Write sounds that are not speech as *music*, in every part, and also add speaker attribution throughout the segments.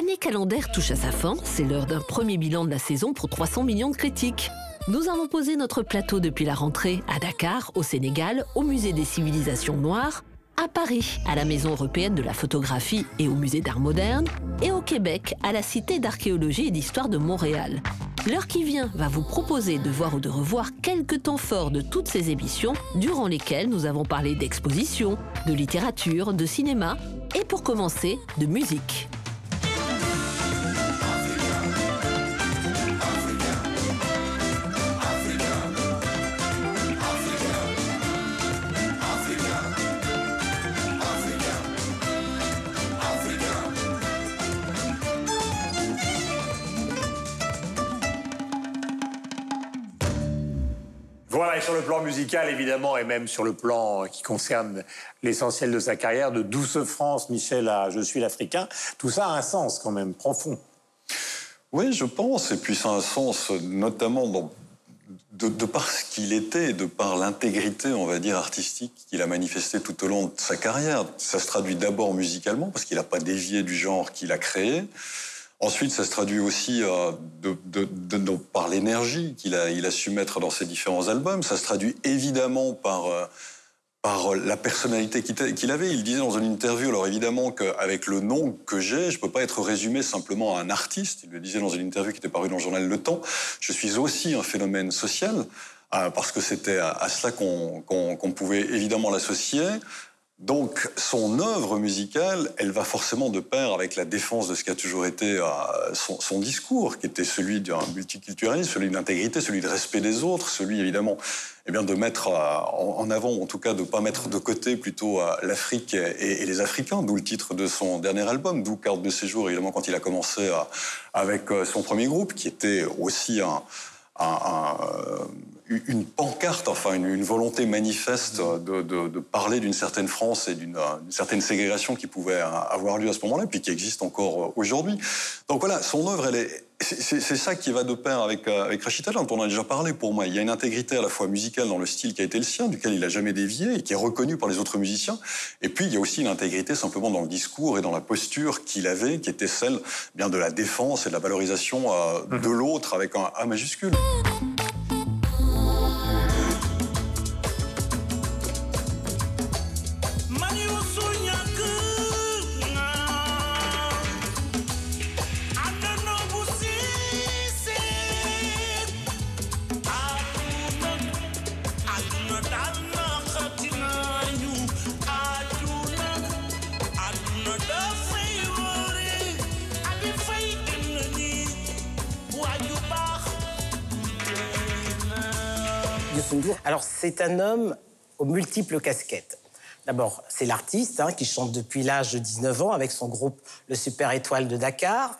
Speaker 1: L'année calendaire touche à sa fin, c'est l'heure d'un premier bilan de la saison pour 300 millions de critiques. Nous avons posé notre plateau depuis la rentrée à Dakar, au Sénégal, au Musée des civilisations noires, à Paris, à la Maison européenne de la photographie et au Musée d'art moderne, et au Québec, à la Cité d'archéologie et d'histoire de Montréal. L'heure qui vient va vous proposer de voir ou de revoir quelques temps forts de toutes ces émissions, durant lesquelles nous avons parlé d'exposition, de littérature, de cinéma, et pour commencer, de musique.
Speaker 2: Plan musical, évidemment, et même sur le plan qui concerne l'essentiel de sa carrière, de Douce France, Michel à Je suis l'Africain, tout ça a un sens quand même profond.
Speaker 3: Oui, je pense, et puis ça a un sens notamment de, de, par ce qu'il était, de par l'intégrité, on va dire, artistique qu'il a manifesté tout au long de sa carrière. Ça se traduit d'abord musicalement, parce qu'il n'a pas dévié du genre qu'il a créé. Ensuite, ça se traduit aussi euh, par l'énergie qu'il a, su mettre dans ses différents albums. Ça se traduit évidemment par, euh, par la personnalité qu'il avait. Il disait dans une interview, alors évidemment qu'avec le nom que j'ai, je ne peux pas être résumé simplement à un artiste. Il le disait dans une interview qui était parue dans le journal Le Temps. Je suis aussi un phénomène social, euh, parce que c'était à, cela qu'on qu pouvait évidemment l'associer. Donc son œuvre musicale, elle va forcément de pair avec la défense de ce qui a toujours été euh, son, discours, qui était celui d'un multiculturalisme, celui d'intégrité, celui de respect des autres, celui évidemment eh bien, de mettre euh, en avant, en tout cas de ne pas mettre de côté plutôt euh, l'Afrique et, les Africains, d'où le titre de son dernier album, d'où Carte de séjour, évidemment quand il a commencé avec son premier groupe, qui était aussi un une pancarte, enfin une, une volonté manifeste de, de, de parler d'une certaine France et d'une certaine ségrégation qui pouvait avoir lieu à ce moment-là, puis qui existe encore aujourd'hui. Donc voilà, son œuvre, elle est, c'est ça qui va de pair avec, euh, avec Rachid dont on a déjà parlé pour moi. Il y a une intégrité à la fois musicale dans le style qui a été le sien, duquel il n'a jamais dévié et qui est reconnu par les autres musiciens. Et puis il y a aussi une intégrité simplement dans le discours et dans la posture qu'il avait, qui était celle bien de la défense et de la valorisation euh, de mmh. l'autre avec un A majuscule.
Speaker 4: Alors, c'est un homme aux multiples casquettes. D'abord, c'est l'artiste hein, qui chante depuis l'âge de 19 ans avec son groupe Le Super Étoile de Dakar.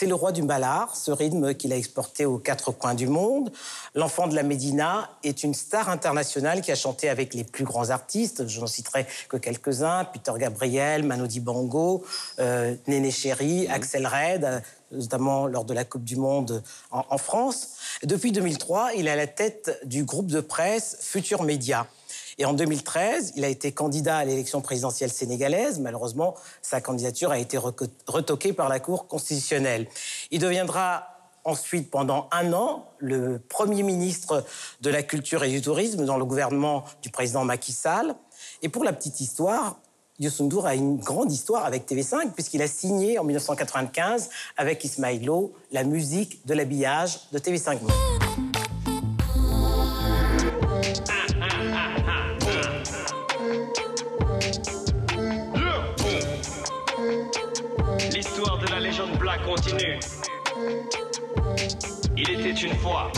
Speaker 4: C'est le roi du ballard, ce rythme qu'il a exporté aux quatre coins du monde. L'enfant de la Médina est une star internationale qui a chanté avec les plus grands artistes. Je n'en citerai que quelques-uns Peter Gabriel, Manu Dibango, euh, Néné Chéri, mmh. Axel Red, notamment lors de la Coupe du Monde en, en France. Depuis 2003, il est à la tête du groupe de presse Futur Média. Et en 2013, il a été candidat à l'élection présidentielle sénégalaise. Malheureusement, sa candidature a été retoquée par la Cour constitutionnelle. Il deviendra ensuite, pendant un an, le Premier ministre de la Culture et du Tourisme dans le gouvernement du président Macky Sall. Et pour la petite histoire, Youssou a une grande histoire avec TV5 puisqu'il a signé en 1995 avec Ismaïlo la musique de l'habillage de TV5
Speaker 5: L'histoire Black continue. Il était une fois.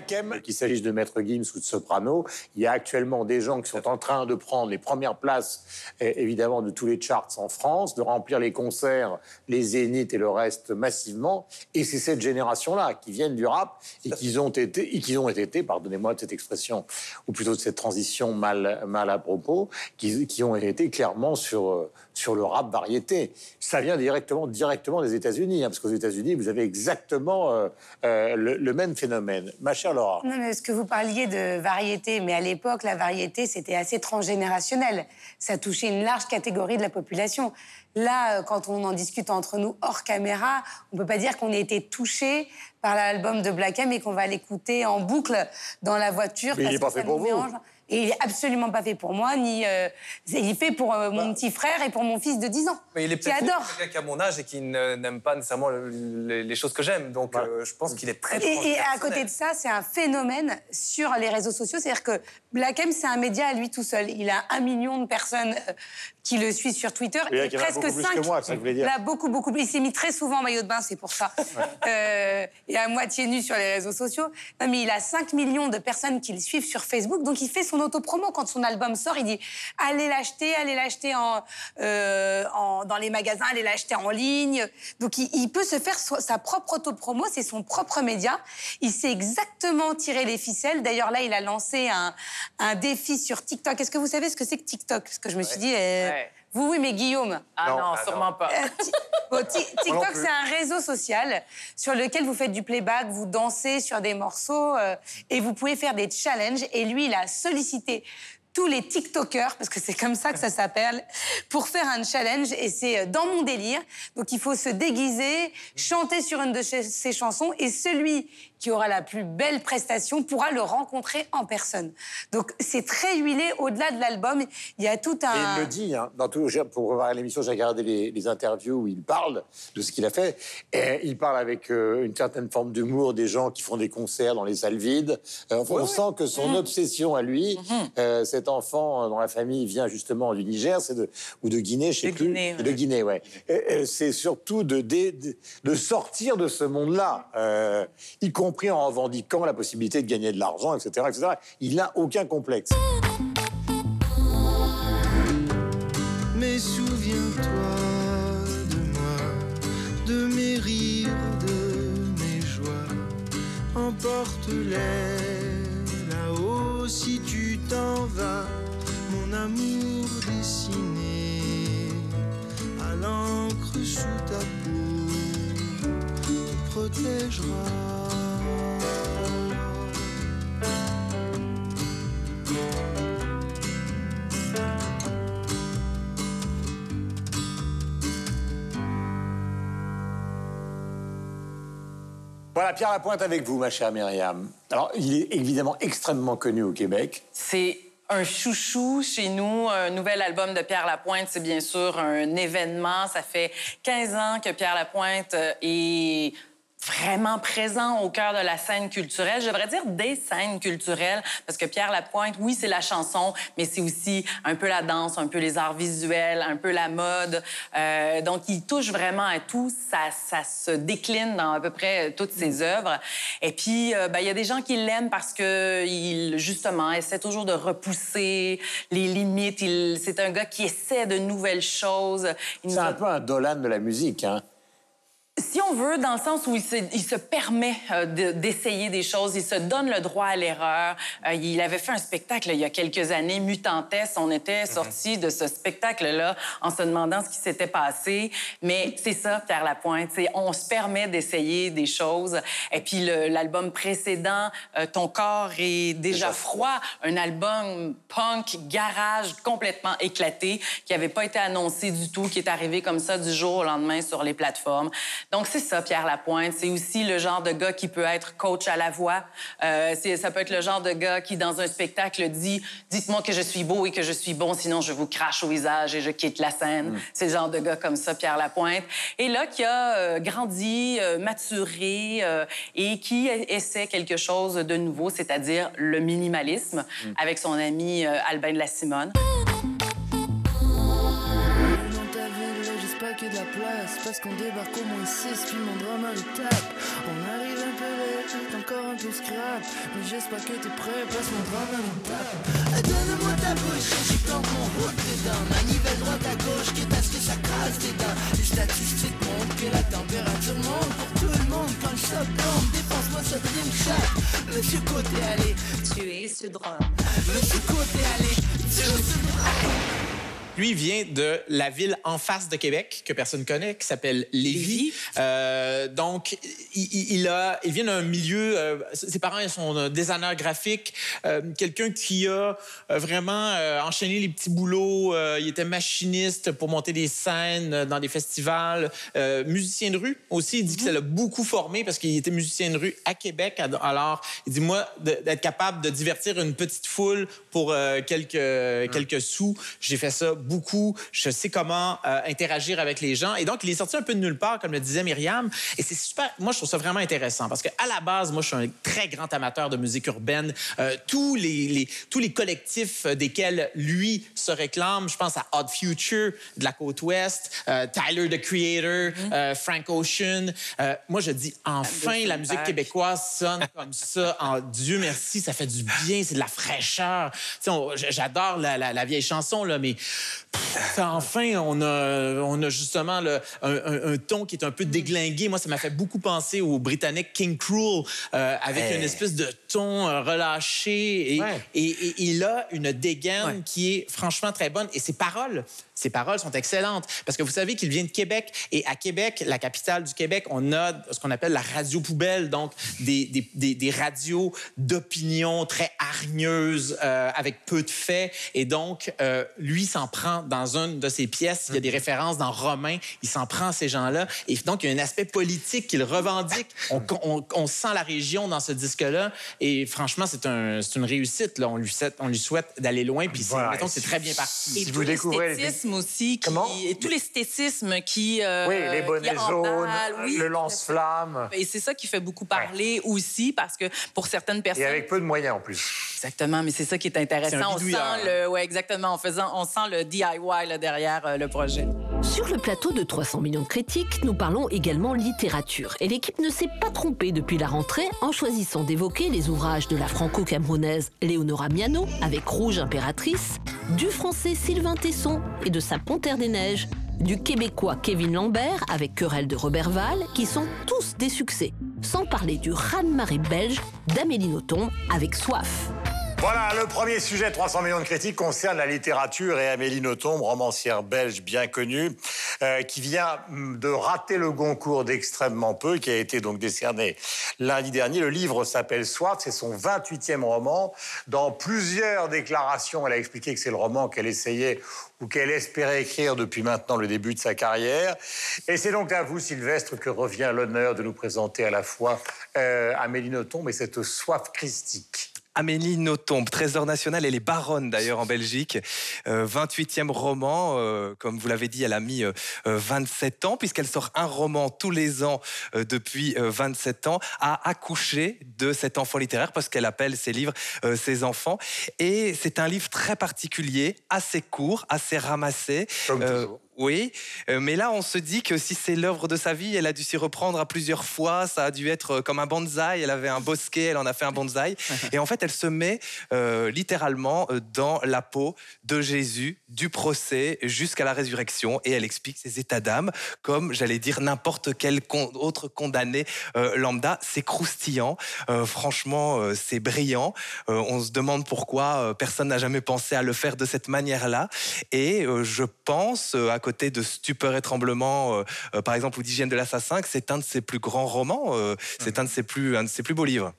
Speaker 2: Qu'il s'agisse de Maître Gims ou de Soprano, il y a actuellement des gens qui sont en train de prendre les premières places, eh, évidemment, de tous les charts en France, de remplir les concerts, les zéniths et le reste massivement. Et c'est cette génération-là qui viennent du rap et qui ont été, et qui ont été, pardonnez-moi de cette expression, ou plutôt de cette transition mal, mal à propos, qui, qui ont été clairement sur, euh, sur le rap variété. Ça vient directement, directement des États-Unis, hein, parce qu'aux États-Unis, vous avez exactement euh, euh, le, le même phénomène. Ma chère Laura.
Speaker 6: Non, mais ce que vous parliez de variété, mais à l'époque, la variété, c'était assez transgénérationnel. Ça touchait une large catégorie de la population. Là, euh, quand on en discute entre nous hors caméra, on peut pas dire qu'on ait été touché par l'album de Black M et qu'on va l'écouter en boucle dans la voiture.
Speaker 2: Mais il
Speaker 6: parce
Speaker 2: est pas
Speaker 6: que ça
Speaker 2: fait pour vous.
Speaker 6: mélange. Et il est absolument pas fait pour moi, ni euh, il est fait pour euh, mon petit frère et pour mon fils de 10 ans,
Speaker 7: Mais il est
Speaker 6: qui adore.
Speaker 7: quelqu'un qui a mon âge et qui n'aime pas nécessairement le- le- les choses que j'aime. Donc euh, je pense qu'il est très
Speaker 6: Et, et à côté de ça, c'est un phénomène sur les réseaux sociaux. C'est-à-dire que Black M, c'est un média à lui tout seul. Il a un million de personnes qui le suivent sur Twitter. Et
Speaker 2: a
Speaker 6: presque
Speaker 2: beaucoup plus que
Speaker 6: cinq.
Speaker 2: moi, c'est ça que vous voulez dire.
Speaker 6: Là, beaucoup, beaucoup plus. Il s'est mis très souvent en maillot de bain, c'est pour ça. *laughs* Euh, et à moitié nu sur les réseaux sociaux. Non, mais il a 5 millions de personnes qui le suivent sur Facebook. Donc, il fait son autopromo. Quand son album sort, il dit allez l'acheter, allez l'acheter en, euh, en- dans les magasins, allez l'acheter en ligne. Donc, il, il peut se faire so- sa propre autopromo. C'est son propre média. Il sait exactement tirer les ficelles. D'ailleurs, là, il a lancé un, un défi sur TikTok. Est-ce que vous savez ce que c'est que TikTok? Parce que je me suis dit. euh. Vous, oui, mais Guillaume.
Speaker 8: Ah
Speaker 2: Non.
Speaker 8: non,
Speaker 7: Ah
Speaker 8: sûrement pas.
Speaker 6: Euh, bon, TikTok, c'est un réseau social sur lequel vous faites du playback, vous dansez sur des morceaux euh, et vous pouvez faire des challenges. Et lui, il a sollicité tous les TikTokers, parce que c'est comme ça que ça s'appelle, pour faire un challenge. Et c'est euh, dans mon délire. Donc, il faut se déguiser, chanter sur une de ses ses chansons. Et celui qui aura la plus belle prestation pourra le rencontrer en personne. Donc, c'est très huilé. Au-delà de l'album, il y a tout
Speaker 2: Et
Speaker 6: un...
Speaker 2: il le dit, hein, dans tout, pour revoir l'émission, j'ai regardé les, les interviews où il parle de ce qu'il a fait. Et il parle avec euh, une certaine forme d'humour des gens qui font des concerts dans les salles vides. Euh, on sent que son obsession à lui, euh, cet enfant dont la famille vient justement du Niger, c'est de, ou de Guinée, je sais
Speaker 8: De
Speaker 2: plus.
Speaker 8: Guinée,
Speaker 2: De Guinée, ouais. Et, et c'est surtout de, de, sortir de ce monde-là, y compris en revendiquant la possibilité de gagner de l'argent, etc., etc. Il n'a aucun complexe.
Speaker 9: Mais souviens-toi de moi, de mes rires, de mes joies. Emporte-les là-haut si tu t'en vas, mon amour dessiné à l'encre sous ta peau protégera.
Speaker 2: Voilà, Pierre Lapointe avec vous, ma chère Myriam. Alors, il est évidemment extrêmement connu au Québec.
Speaker 8: C'est un chouchou chez nous. Un nouvel album de Pierre Lapointe, c'est bien sûr un événement. Ça fait 15 ans que Pierre Lapointe euh, est vraiment présent au cœur de la scène culturelle. Je devrais dire des scènes culturelles, parce que Pierre Lapointe, oui, c'est la chanson, mais c'est aussi un peu la danse, un peu les arts visuels, un peu la mode. Euh, donc, il touche vraiment à tout. Ça, ça se décline dans à peu près toutes ses œuvres. Et puis, euh, ben, il y a des gens qui l'aiment parce que il, justement, essaie toujours de repousser les limites. Il, c'est un gars qui essaie de nouvelles choses.
Speaker 2: C'est
Speaker 8: a-
Speaker 2: un peu un Dolan de la musique, hein.
Speaker 8: Si on veut, dans le sens où il se, il se permet euh, de- d'essayer des choses, il se donne le droit à l'erreur. Euh, il avait fait un spectacle il y a quelques années, Mutantesse. On était sortis de ce spectacle-là en se demandant ce qui s'était passé. Mais c'est ça, Pierre Lapointe. On se permet d'essayer des choses. Et puis l'album précédent, euh, Ton corps est déjà froid, un album punk, garage, complètement éclaté, qui n'avait pas été annoncé du tout, qui est arrivé comme ça du jour au lendemain sur les plateformes. Donc, c'est ça, Pierre Lapointe. C'est aussi le genre de gars qui peut être coach à la voix. Euh, ça peut être le genre de gars qui, dans un spectacle, dit « Dites-moi que je suis beau et que je suis bon, sinon je vous crache au visage et je quitte la scène. C'est le genre de gars comme ça, Pierre Lapointe. Et là, qui a euh, grandi, euh, maturé et qui essaie quelque chose de nouveau, c'est-à-dire le minimalisme, avec son ami Albin de la Simone.
Speaker 10: De la place parce qu'on débarque au moins 6 puis mon drummer il tape. On arrive un peu vite, encore un peu scrap. Mais j'espère que t'es prêt parce mon drummer il tape. Donne-moi ta bouche, j'y plante mon hook dedans. Manivelle droite à gauche, quitte à ce que ça crasse des dents. Les statistiques montrent que la température monte pour tout le monde quand le choc tombe. Dépense-moi ça dream shot. Monsieur Côté, allez, tuez ce drum. Monsieur Côté, allez, tuez ce drum.
Speaker 11: Lui vient de la ville en face de Québec, que personne connaît, qui s'appelle Lévis. Euh, donc, il, il- il a, il vient d'un milieu. euh, ses parents sont euh, designers graphiques, euh, quelqu'un qui a vraiment enchaîné les petits boulots. il était machiniste pour monter des scènes dans des festivals, musicien de rue aussi. Il dit que ça l'a beaucoup formé parce qu'il était musicien de rue à Québec. Alors, il dit moi d'être capable de divertir une petite foule pour quelques quelques sous, j'ai fait ça beaucoup. Je sais comment euh, interagir avec les gens. Et donc, il est sorti un peu de nulle part, comme le disait Myriam. Et c'est super. Moi, je trouve ça vraiment intéressant parce qu'à la base, moi, je suis un très grand amateur de musique urbaine. Euh, tous, les, les- tous les collectifs desquels lui se réclame, je pense à Odd Future de la côte ouest, euh, Tyler the Creator, euh, Frank Ocean. Moi, je dis enfin la musique québécoise sonne comme ça. En Dieu merci, ça fait du bien, c'est de la fraîcheur. J'adore la, la- la vieille chanson, là, mais pff, enfin, on a, on a justement le- un, un- un ton qui est un peu déglingué. Moi, ça m'a fait beaucoup penser au Britannique King Cruel, euh, avec
Speaker 2: Hey.
Speaker 11: une espèce de ton euh, relâché. Et,
Speaker 2: Ouais.
Speaker 11: et- et il a une dégaine qui est franchement très bonne. Et ses paroles, ses paroles sont excellentes. Parce que vous savez qu'il vient de Québec. Et à Québec, la capitale du Québec, on a ce qu'on appelle la radio poubelle. Donc, des, des- des- des radios d'opinion très hargneuses, euh, avec peu de faits. Et donc, euh, lui s'en prend dans une de ses pièces. Il y a des références dans Romain. Il s'en prend à ces gens-là. Et donc, il y a un aspect politique qu'il revendique. On, on- on sent la région dans ce disque-là. Et franchement, c'est un, c'est une réussite. Là. On, lui souhaite, on lui souhaite d'aller loin. Puis,
Speaker 2: Voilà.
Speaker 11: mettons que c'est très bien parti.
Speaker 8: Et
Speaker 2: Si vous découvrez
Speaker 8: l'esthétisme aussi, qui, et tout l'esthétisme qui... euh,
Speaker 2: Oui, les bonnets
Speaker 8: qui
Speaker 2: jaunes,
Speaker 8: oui,
Speaker 2: le lance-flamme.
Speaker 8: Et c'est ça qui fait beaucoup parler aussi, parce que pour certaines personnes...
Speaker 2: Et avec peu de moyens en plus.
Speaker 8: Exactement, mais c'est ça qui est intéressant. On sent le... Ouais, exactement. En faisant, on sent le DIY là, derrière euh, le projet.
Speaker 1: Sur le plateau de 300 millions de critiques, nous parlons également littérature. Et l'équipe ne s'est pas trompée depuis la rentrée en choisissant d'évoquer les ouvrages de la franco-camerounaise Léonora Miano avec Rouge Impératrice, du français Sylvain Tesson et de sa Panthère des Neiges, du québécois Kevin Lambert avec Querelle de Roberval, qui sont tous des succès. Sans parler du raz-de-marée belge d'Amélie Nothomb avec Soif.
Speaker 2: Voilà, le premier sujet 300 millions de critiques concerne la littérature et Amélie Nothomb, romancière belge bien connue, euh, qui vient de rater le Goncourt d'extrêmement peu, qui a été donc décerné lundi dernier. Le livre s'appelle Soif, c'est son 28e roman. Dans plusieurs déclarations, elle a expliqué que c'est le roman qu'elle essayait ou qu'elle espérait écrire depuis maintenant le début de sa carrière. Et c'est donc à vous, Sylvestre, que revient l'honneur de nous présenter à la fois euh, Amélie Nothomb et cette soif christique.
Speaker 7: Amélie Nothomb, trésor national, elle est baronne d'ailleurs en Belgique. Euh, 28e roman, euh, comme vous l'avez dit, elle a mis euh, euh, 27 ans, puisqu'elle sort un roman tous les ans euh, depuis euh, 27 ans, à accoucher de cet enfant littéraire, parce qu'elle appelle ses livres euh, ses enfants. Et c'est un livre très particulier, assez court, assez ramassé. Euh, oui, euh, mais là, on se dit que si c'est l'œuvre de sa vie, elle a dû s'y reprendre à plusieurs fois. Ça a dû être euh, comme un bonsaï. Elle avait un bosquet, elle en a fait un bonsaï. *laughs* Et en fait, elle se met euh, littéralement dans la peau de Jésus, du procès jusqu'à la résurrection. Et elle explique ses états d'âme comme, j'allais dire, n'importe quel con- autre condamné euh, lambda. C'est croustillant. Euh, franchement, c'est brillant. On se demande pourquoi personne n'a jamais pensé à le faire de cette manière-là. Et je pense, à côté de Stupeur et Tremblement, euh, euh, par exemple, ou d'Hygiène de l'assassin, que c'est un de ses plus grands romans. euh, c'est un de ses plus, un de ses plus beaux livres.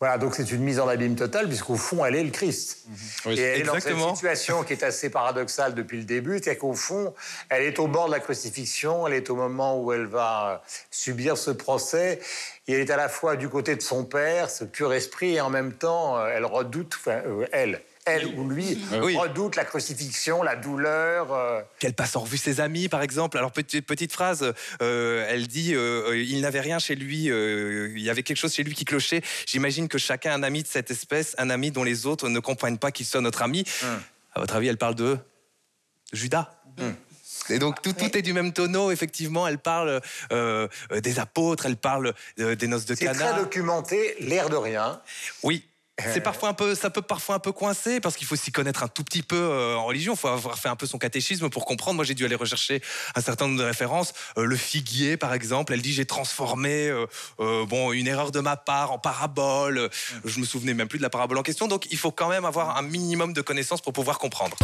Speaker 2: Voilà, donc c'est une mise en abîme totale, puisqu'au fond, elle est le Christ.
Speaker 7: Oui,
Speaker 2: et elle est dans
Speaker 7: exactement.
Speaker 2: cette situation qui est assez paradoxale depuis le début, c'est qu'au fond, elle est au bord de la crucifixion, elle est au moment où elle va subir ce procès, et elle est à la fois du côté de son père, ce pur esprit, et en même temps, elle redoute, enfin, euh, elle, elle ou lui,
Speaker 7: Oui.
Speaker 2: redoute la crucifixion, la douleur. euh,
Speaker 7: Qu'elle passe en revue ses amis, par exemple. Alors, petite, petite phrase, euh, elle dit euh, il n'avait rien chez lui, euh, il y avait quelque chose chez lui qui clochait. J'imagine que chacun a un ami de cette espèce, un ami dont les autres ne comprennent pas qu'il soit notre ami. À votre avis, elle parle de Judas?
Speaker 12: Et donc tout, tout est du même tonneau, effectivement. Elle parle euh, des apôtres, elle parle euh, des noces de
Speaker 2: C'est
Speaker 12: Cana.
Speaker 2: très documenté, l'air de rien.
Speaker 12: Oui. C'est parfois un peu, ça peut parfois un peu coincer parce qu'il faut s'y connaître un tout petit peu euh, en religion. Il faut avoir fait un peu son catéchisme pour comprendre. Moi, j'ai dû aller rechercher un certain nombre de références. Euh, le figuier, par exemple, elle dit j'ai transformé euh, euh, bon une erreur de ma part en parabole. Je me souvenais même plus de la parabole en question. Donc, il faut quand même avoir un minimum de connaissances pour pouvoir comprendre.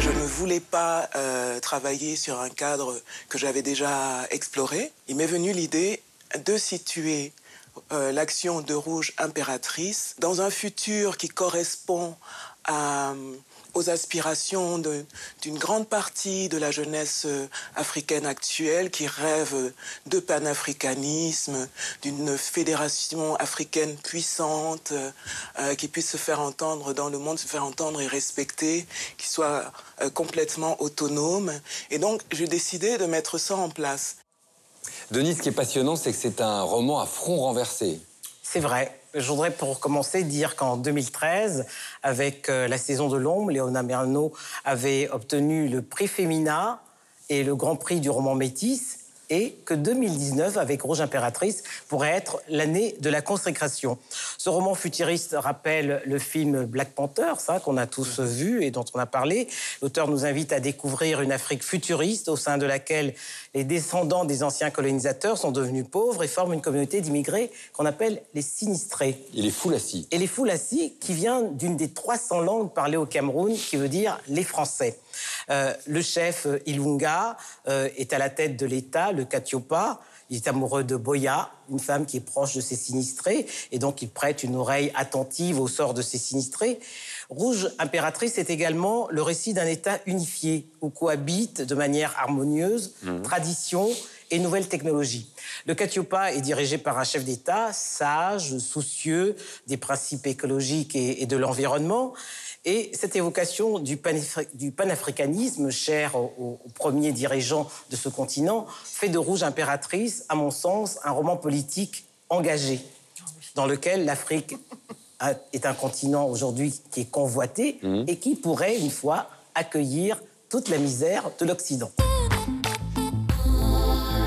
Speaker 9: Je ne voulais pas euh, travailler sur un cadre que j'avais déjà exploré. Il m'est venu l'idée de situer euh, l'action de Rouge impératrice dans un futur qui correspond à, aux aspirations d'une grande partie de la jeunesse euh, africaine actuelle qui rêve de panafricanisme, d'une fédération africaine puissante euh, euh, qui puisse se faire entendre dans le monde, se faire entendre et respecter, qui soit euh, complètement autonome. Et donc, j'ai décidé de mettre ça en place.
Speaker 13: Denis, ce qui est passionnant, c'est que c'est un roman à front renversé.
Speaker 4: C'est vrai. Je voudrais pour commencer dire qu'en 2013, avec euh, la saison de l'ombre, Léona Merno avait obtenu le prix Femina et le grand prix du roman Métis, et que 2019, avec Rouge Impératrice, pourrait être l'année de la consécration. Ce roman futuriste rappelle le film Black Panther, ça qu'on a tous vu et dont on a parlé. L'auteur nous invite à découvrir une Afrique futuriste au sein de laquelle les descendants des anciens colonisateurs sont devenus pauvres et forment une communauté d'immigrés qu'on appelle les sinistrés.
Speaker 13: Il est fou assis.
Speaker 4: Et les Foulassi, qui vient d'une des 300 langues parlées au Cameroun, qui veut dire les Français. Euh, le chef euh, Ilunga euh, est à la tête de l'État, le Katiopa. Il est amoureux de Boya, une femme qui est proche de ses sinistrés, et donc il prête une oreille attentive au sort de ses sinistrés. Rouge impératrice est également le récit d'un État unifié, où cohabitent de manière harmonieuse
Speaker 14: Mhm.
Speaker 4: tradition et nouvelles technologies. Le Katiopa est dirigé par un chef d'État sage, soucieux des principes écologiques et, et de l'environnement. Et cette évocation du, panafri- du panafricanisme, cher au, au- au premier dirigeant de ce continent, fait de Rouge impératrice, à mon sens, un roman politique engagé, dans lequel l'Afrique *laughs* est un continent aujourd'hui qui est convoité et qui pourrait, une fois, accueillir toute la misère de l'Occident.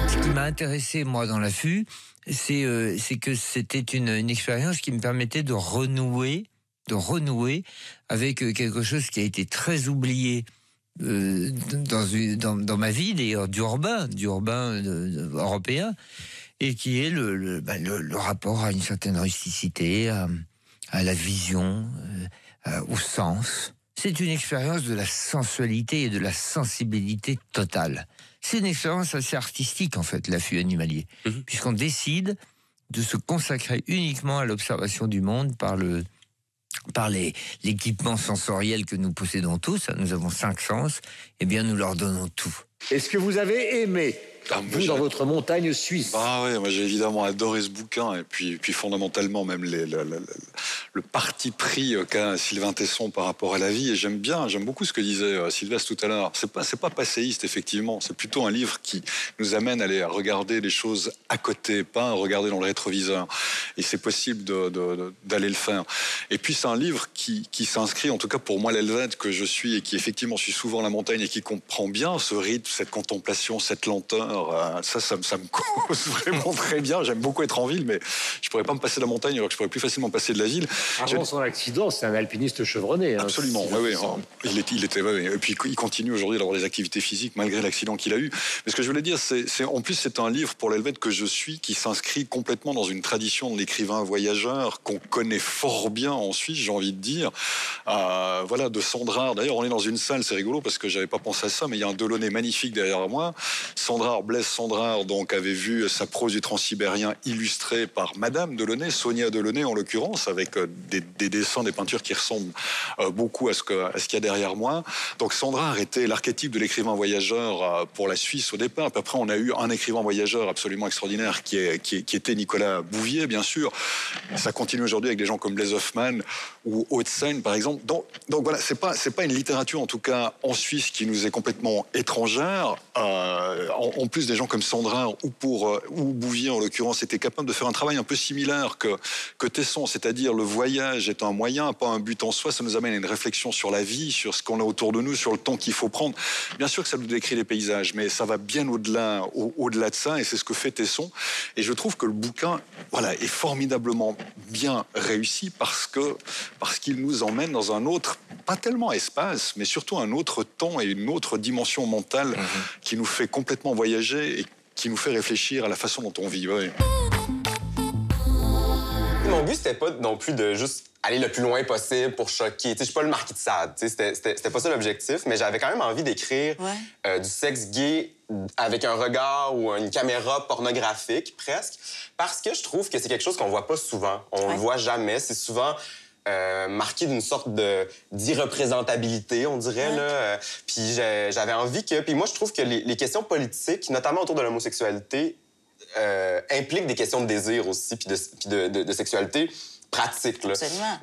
Speaker 14: Ce qui m'a intéressé, moi, dans l'affût, c'est euh, que c'était une, une expérience qui me permettait de renouer, de renouer avec euh, quelque chose qui a été très oublié euh, dans, dans, dans ma vie, d'ailleurs, d'urbain, d'urbain de- européen, et qui est le, le, bah, le- le rapport à une certaine rusticité, à, à la vision, euh, au sens. C'est une expérience de la sensualité et de la sensibilité totale. C'est une expérience assez artistique, en fait, l'affût animalier, puisqu'on décide de se consacrer uniquement à l'observation du monde par le par l'équipement sensoriel que nous possédons tous, nous avons cinq sens, eh bien nous leur donnons tout.
Speaker 2: Est-ce que vous avez aimé, vous, dans votre montagne suisse
Speaker 3: Ah ouais, moi j'ai évidemment adoré ce bouquin et puis, puis fondamentalement même les- le, le- parti pris euh, qu'a Sylvain Tesson par rapport à la vie et j'aime bien, j'aime beaucoup ce que disait euh, Sylvestre tout à l'heure. C'est pas c'est pas passéiste effectivement, c'est plutôt un livre qui nous amène à aller regarder les choses à côté, pas à regarder dans le rétroviseur. Et c'est possible d'aller le faire. Et puis c'est un livre qui, qui s'inscrit, en tout cas pour moi l'Helvète que je suis et qui effectivement suis souvent à la montagne et qui comprend bien ce rythme, cette contemplation, cette lenteur. euh, ça, ça, me- ça me *laughs* cause vraiment très bien. J'aime beaucoup être en ville, mais je pourrais pas me passer de la montagne alors que je pourrais plus facilement passer de la ville.
Speaker 2: Avant son accident, c'est un alpiniste chevronné. hein.
Speaker 3: Absolument, oui, oui. hein. Il, est- il était, ouais. Et puis il continue aujourd'hui d'avoir des activités physiques malgré l'accident qu'il a eu. Mais ce que je voulais dire, c'est, c'est- en plus, c'est un livre pour l'Helvète que je suis qui s'inscrit complètement dans une tradition de l'écrivain voyageur qu'on connaît fort bien en Suisse, j'ai envie de dire. Euh, voilà, de Sandrard. D'ailleurs, on est dans une salle, c'est rigolo parce que j'avais pas pensé à ça, mais il y a un Delaunay magnifique derrière moi. Sandrard, Blaise Sandrard, donc, avait vu sa prose du transsibérien illustrée par Madame Delaunay, Sonia Delaunay en l'occurrence, avec euh, des, des dessins, des peintures qui ressemblent euh, beaucoup à ce qu'il y a derrière moi. Donc Sandrard était l'archétype de l'écrivain voyageur euh, pour la Suisse au départ. Après, on a eu un écrivain voyageur absolument extraordinaire qui, était Nicolas Bouvier, bien sûr. Ça continue aujourd'hui avec des gens comme Blaise Hoffmann ou Haute-Seine, par exemple. Donc, voilà, c'est pas pas une littérature en tout cas en Suisse qui nous est complètement étrangère. Euh, en, en plus, des gens comme ou pour euh, ou Bouvier en l'occurrence étaient capables de faire un travail un peu similaire que que Tesson, c'est-à-dire le voyage est un moyen, pas un but en soi. Ça nous amène à une réflexion sur la vie, sur ce qu'on a autour de nous, sur le temps qu'il faut prendre. Bien sûr que ça nous décrit les paysages, mais ça va bien au-delà, au- au-delà de ça, et c'est ce que fait Tesson. Et je trouve que le bouquin, voilà, est formidablement bien réussi parce que parce qu'il nous emmène dans un autre, pas tellement espace, mais surtout un autre temps et une autre dimension mentale qui nous fait complètement voyager et qui nous fait réfléchir à la façon dont on vit. ouais.
Speaker 15: Mon but, c'était pas non plus de juste aller le plus loin possible pour choquer. Tu sais, je suis pas le marquis de Sade. Tu sais, C'était pas ça l'objectif, mais j'avais quand même envie d'écrire euh, du sexe gay avec un regard ou une caméra pornographique, presque, parce que je trouve que c'est quelque chose qu'on voit pas souvent. On le voit jamais. C'est souvent euh, marqué d'une sorte de d'irreprésentabilité, on dirait là. Euh, Puis j'avais envie que, puis moi je trouve que les, les questions politiques, notamment autour de l'homosexualité, euh, impliquent des questions de désir aussi, puis de, puis de, de- de sexualité pratique. Là.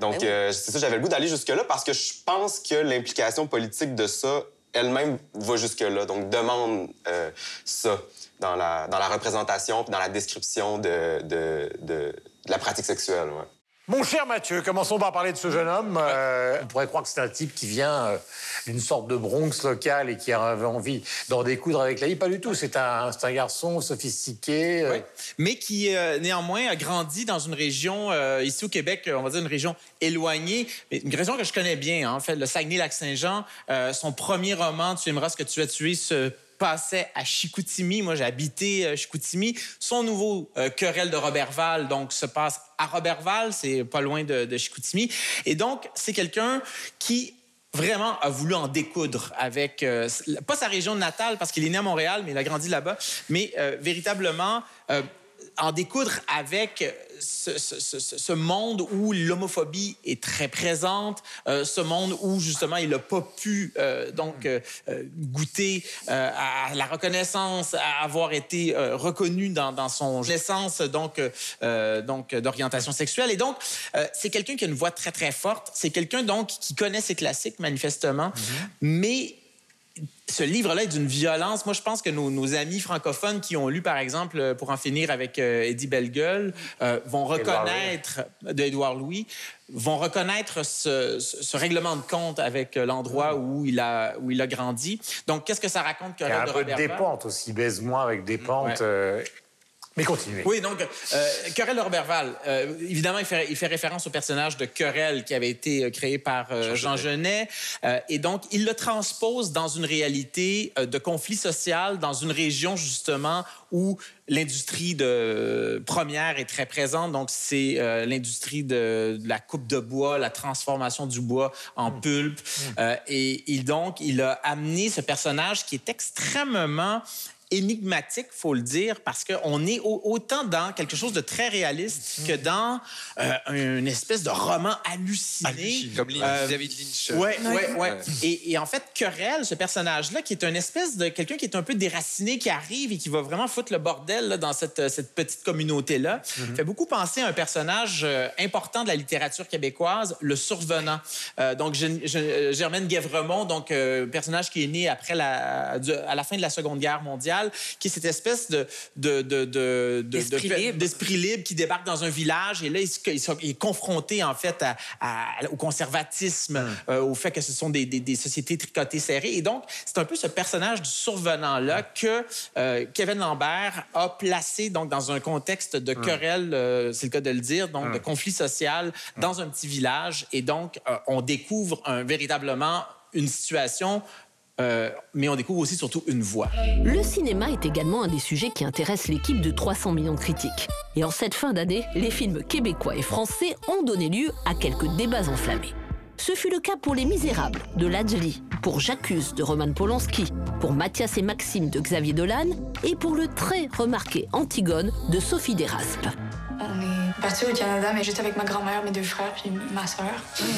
Speaker 15: Donc
Speaker 16: Ben oui.
Speaker 15: euh, c'est ça, j'avais le goût d'aller jusque là parce que je pense que l'implication politique de ça elle-même va jusque là. Donc demande euh, ça dans la dans la représentation puis dans la description de de, de, de la pratique sexuelle. ouais.
Speaker 2: Mon cher Mathieu, commençons par parler de ce jeune homme. Euh, on pourrait croire que c'est un type qui vient euh, d'une sorte de Bronx local et qui avait envie d'en découdre avec la vie. Pas du tout. C'est un, un garçon sophistiqué. euh,
Speaker 11: Oui. Mais qui, néanmoins, a grandi dans une région, ici au Québec, on va dire une région éloignée, mais une région que je connais bien, hein, en fait, le Saguenay-Lac-Saint-Jean. Son premier roman, Tu aimeras ce que tu as tué, se passait à Chicoutimi. Moi, j'ai habité euh, Chicoutimi. Son nouveau euh, querelle de Robertval, donc, se passe à Robertval, c'est pas loin de, Chicoutimi. Et donc, c'est quelqu'un qui vraiment a voulu en découdre avec, euh, pas sa région natale, parce qu'il est né à Montréal, mais il a grandi là-bas, mais euh, véritablement en découdre avec ce, ce- ce- ce monde où l'homophobie est très présente, euh, ce monde où justement il n'a pas pu euh, donc euh, euh, goûter euh, à la reconnaissance, à avoir été euh, reconnu dans, dans son naissance donc euh, euh, donc d'orientation sexuelle. Et donc euh, c'est quelqu'un qui a une voix très très forte, c'est quelqu'un donc qui connaît ses classiques manifestement, mais ce livre-là est d'une violence. Moi, je pense que nos, nos amis francophones qui ont lu, par exemple, euh, pour en finir avec euh, Eddie Bellegueule, euh, vont reconnaître, de Édouard Louis, vont reconnaître ce, règlement de compte avec l'endroit où, il a, où il a grandi. Donc, qu'est-ce que ça raconte
Speaker 2: Il y a un
Speaker 11: de
Speaker 2: peu de dépente aussi. Baise-moi avec des pentes.
Speaker 11: Ouais.
Speaker 2: euh, Mais continuez.
Speaker 11: Oui, donc, euh, Querelle de Robertval, euh, évidemment, il fait, il fait référence au personnage de Querelle qui avait été euh, créé par euh, Jean Genet. Et donc, il le transpose dans une réalité de conflit social, dans une région, justement, où l'industrie de première est très présente. Donc, c'est euh, l'industrie de, de la coupe de bois, la transformation du bois en pulpe. Euh, et il, donc, il a amené ce personnage qui est extrêmement énigmatique, faut le dire, parce qu'on est au- autant dans quelque chose de très réaliste que dans euh, une espèce de roman halluciné.
Speaker 12: Comme Lynch,
Speaker 11: Euh,
Speaker 12: David Lynch.
Speaker 11: Ouais, ouais, ouais.
Speaker 12: Ouais.
Speaker 11: Et, et en fait, Querelle, ce personnage-là, qui est une espèce de quelqu'un qui est un peu déraciné, qui arrive et qui va vraiment foutre le bordel là, dans cette, cette petite communauté-là, fait beaucoup penser à un personnage euh, important de la littérature québécoise, le survenant. Euh, donc, euh, Germaine Guèvremont, donc euh, personnage qui est né après la, du- à la fin de la Seconde Guerre mondiale, qui est cette espèce de de de de- de-
Speaker 8: D'esprit
Speaker 11: de-
Speaker 8: libre.
Speaker 11: d'esprit libre qui débarque dans un village et là il, est confronté en fait à- à- au conservatisme, euh, au fait que ce sont des, des- des sociétés tricotées serrées. Et donc c'est un peu ce personnage du survenant là que euh, Kevin Lambert a placé donc dans un contexte de querelle, euh, c'est le cas de le dire, donc de conflit social dans un petit village. Et donc euh, on découvre un- véritablement une situation. Euh, mais on découvre aussi surtout une voix.
Speaker 1: Le cinéma est également un des sujets qui intéresse l'équipe de 300 millions de critiques. Et en cette fin d'année, les films québécois et français ont donné lieu à quelques débats enflammés. Ce fut le cas pour Les Misérables de Lajli, pour J'accuse de Roman Polanski, pour Mathias et Maxime de Xavier Dolan et pour le très remarqué Antigone de Sophie Desraspes.
Speaker 17: On est parti au Canada, mais juste avec ma grand-mère, mes deux frères, puis ma sœur. *laughs*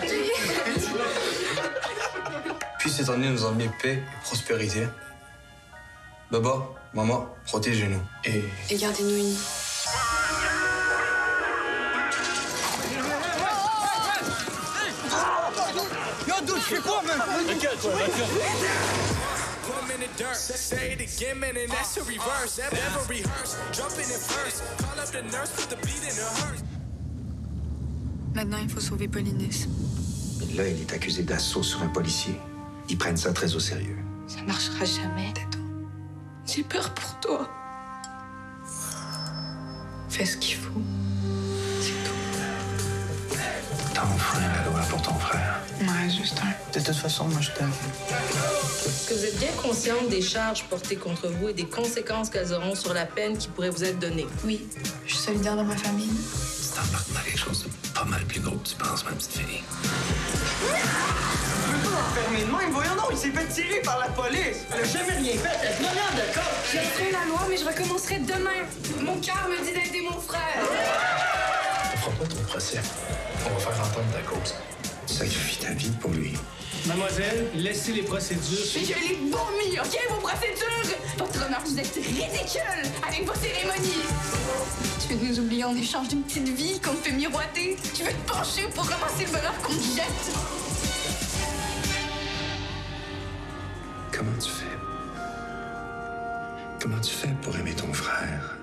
Speaker 18: Puis cette année nous a mis paix et prospérité. Baba, maman, protégez-nous. Et
Speaker 17: Et gardez-nous unis.
Speaker 19: Yo, dude, je fais quoi, man?
Speaker 18: T'inquiète, toi,
Speaker 19: One minute dirt, say it again, man, and that's a reverse. Never rehearse, jumping in first. Call up the nurse, put the beat in her hearse.
Speaker 17: Maintenant, il faut sauver Polynice.
Speaker 16: Là, il est accusé d'assaut sur un policier. Ils prennent ça très au sérieux.
Speaker 17: Ça marchera jamais, Tato. J'ai peur pour toi. Fais ce qu'il faut.
Speaker 16: T'as enfreint la loi pour ton frère.
Speaker 17: Ouais, juste un.
Speaker 4: De toute façon, moi, je t'aime.
Speaker 20: Est-ce que vous êtes bien consciente des charges portées contre vous et des conséquences qu'elles auront sur la peine qui pourrait vous être donnée?
Speaker 17: Oui, je suis solidaire de ma famille.
Speaker 16: C'est en partant quelque chose de pas mal plus gros que tu penses, ma petite fille.
Speaker 10: L'enfermer de même, voyons donc, il s'est fait tirer par la police. Il a jamais rien fait, elle est malade de corps.
Speaker 17: J'ai fait la loi, mais je recommencerai demain. Mon cœur me dit d'aider mon frère.
Speaker 16: On fera pas ton procès. On va faire entendre ta cause. Tu sacrifies ta vie pour lui.
Speaker 10: Mademoiselle, laissez les procédures.
Speaker 17: Mais je l'ai vomi, OK, vos procédures? Votre honneur, vous êtes ridicule avec vos cérémonies. Tu veux nous oublier en échange d'une petite vie qu'on te fait miroiter? Tu veux te pencher pour ramasser le bonheur qu'on te jette?
Speaker 16: Comment tu fais? Comment tu fais pour aimer ton frère?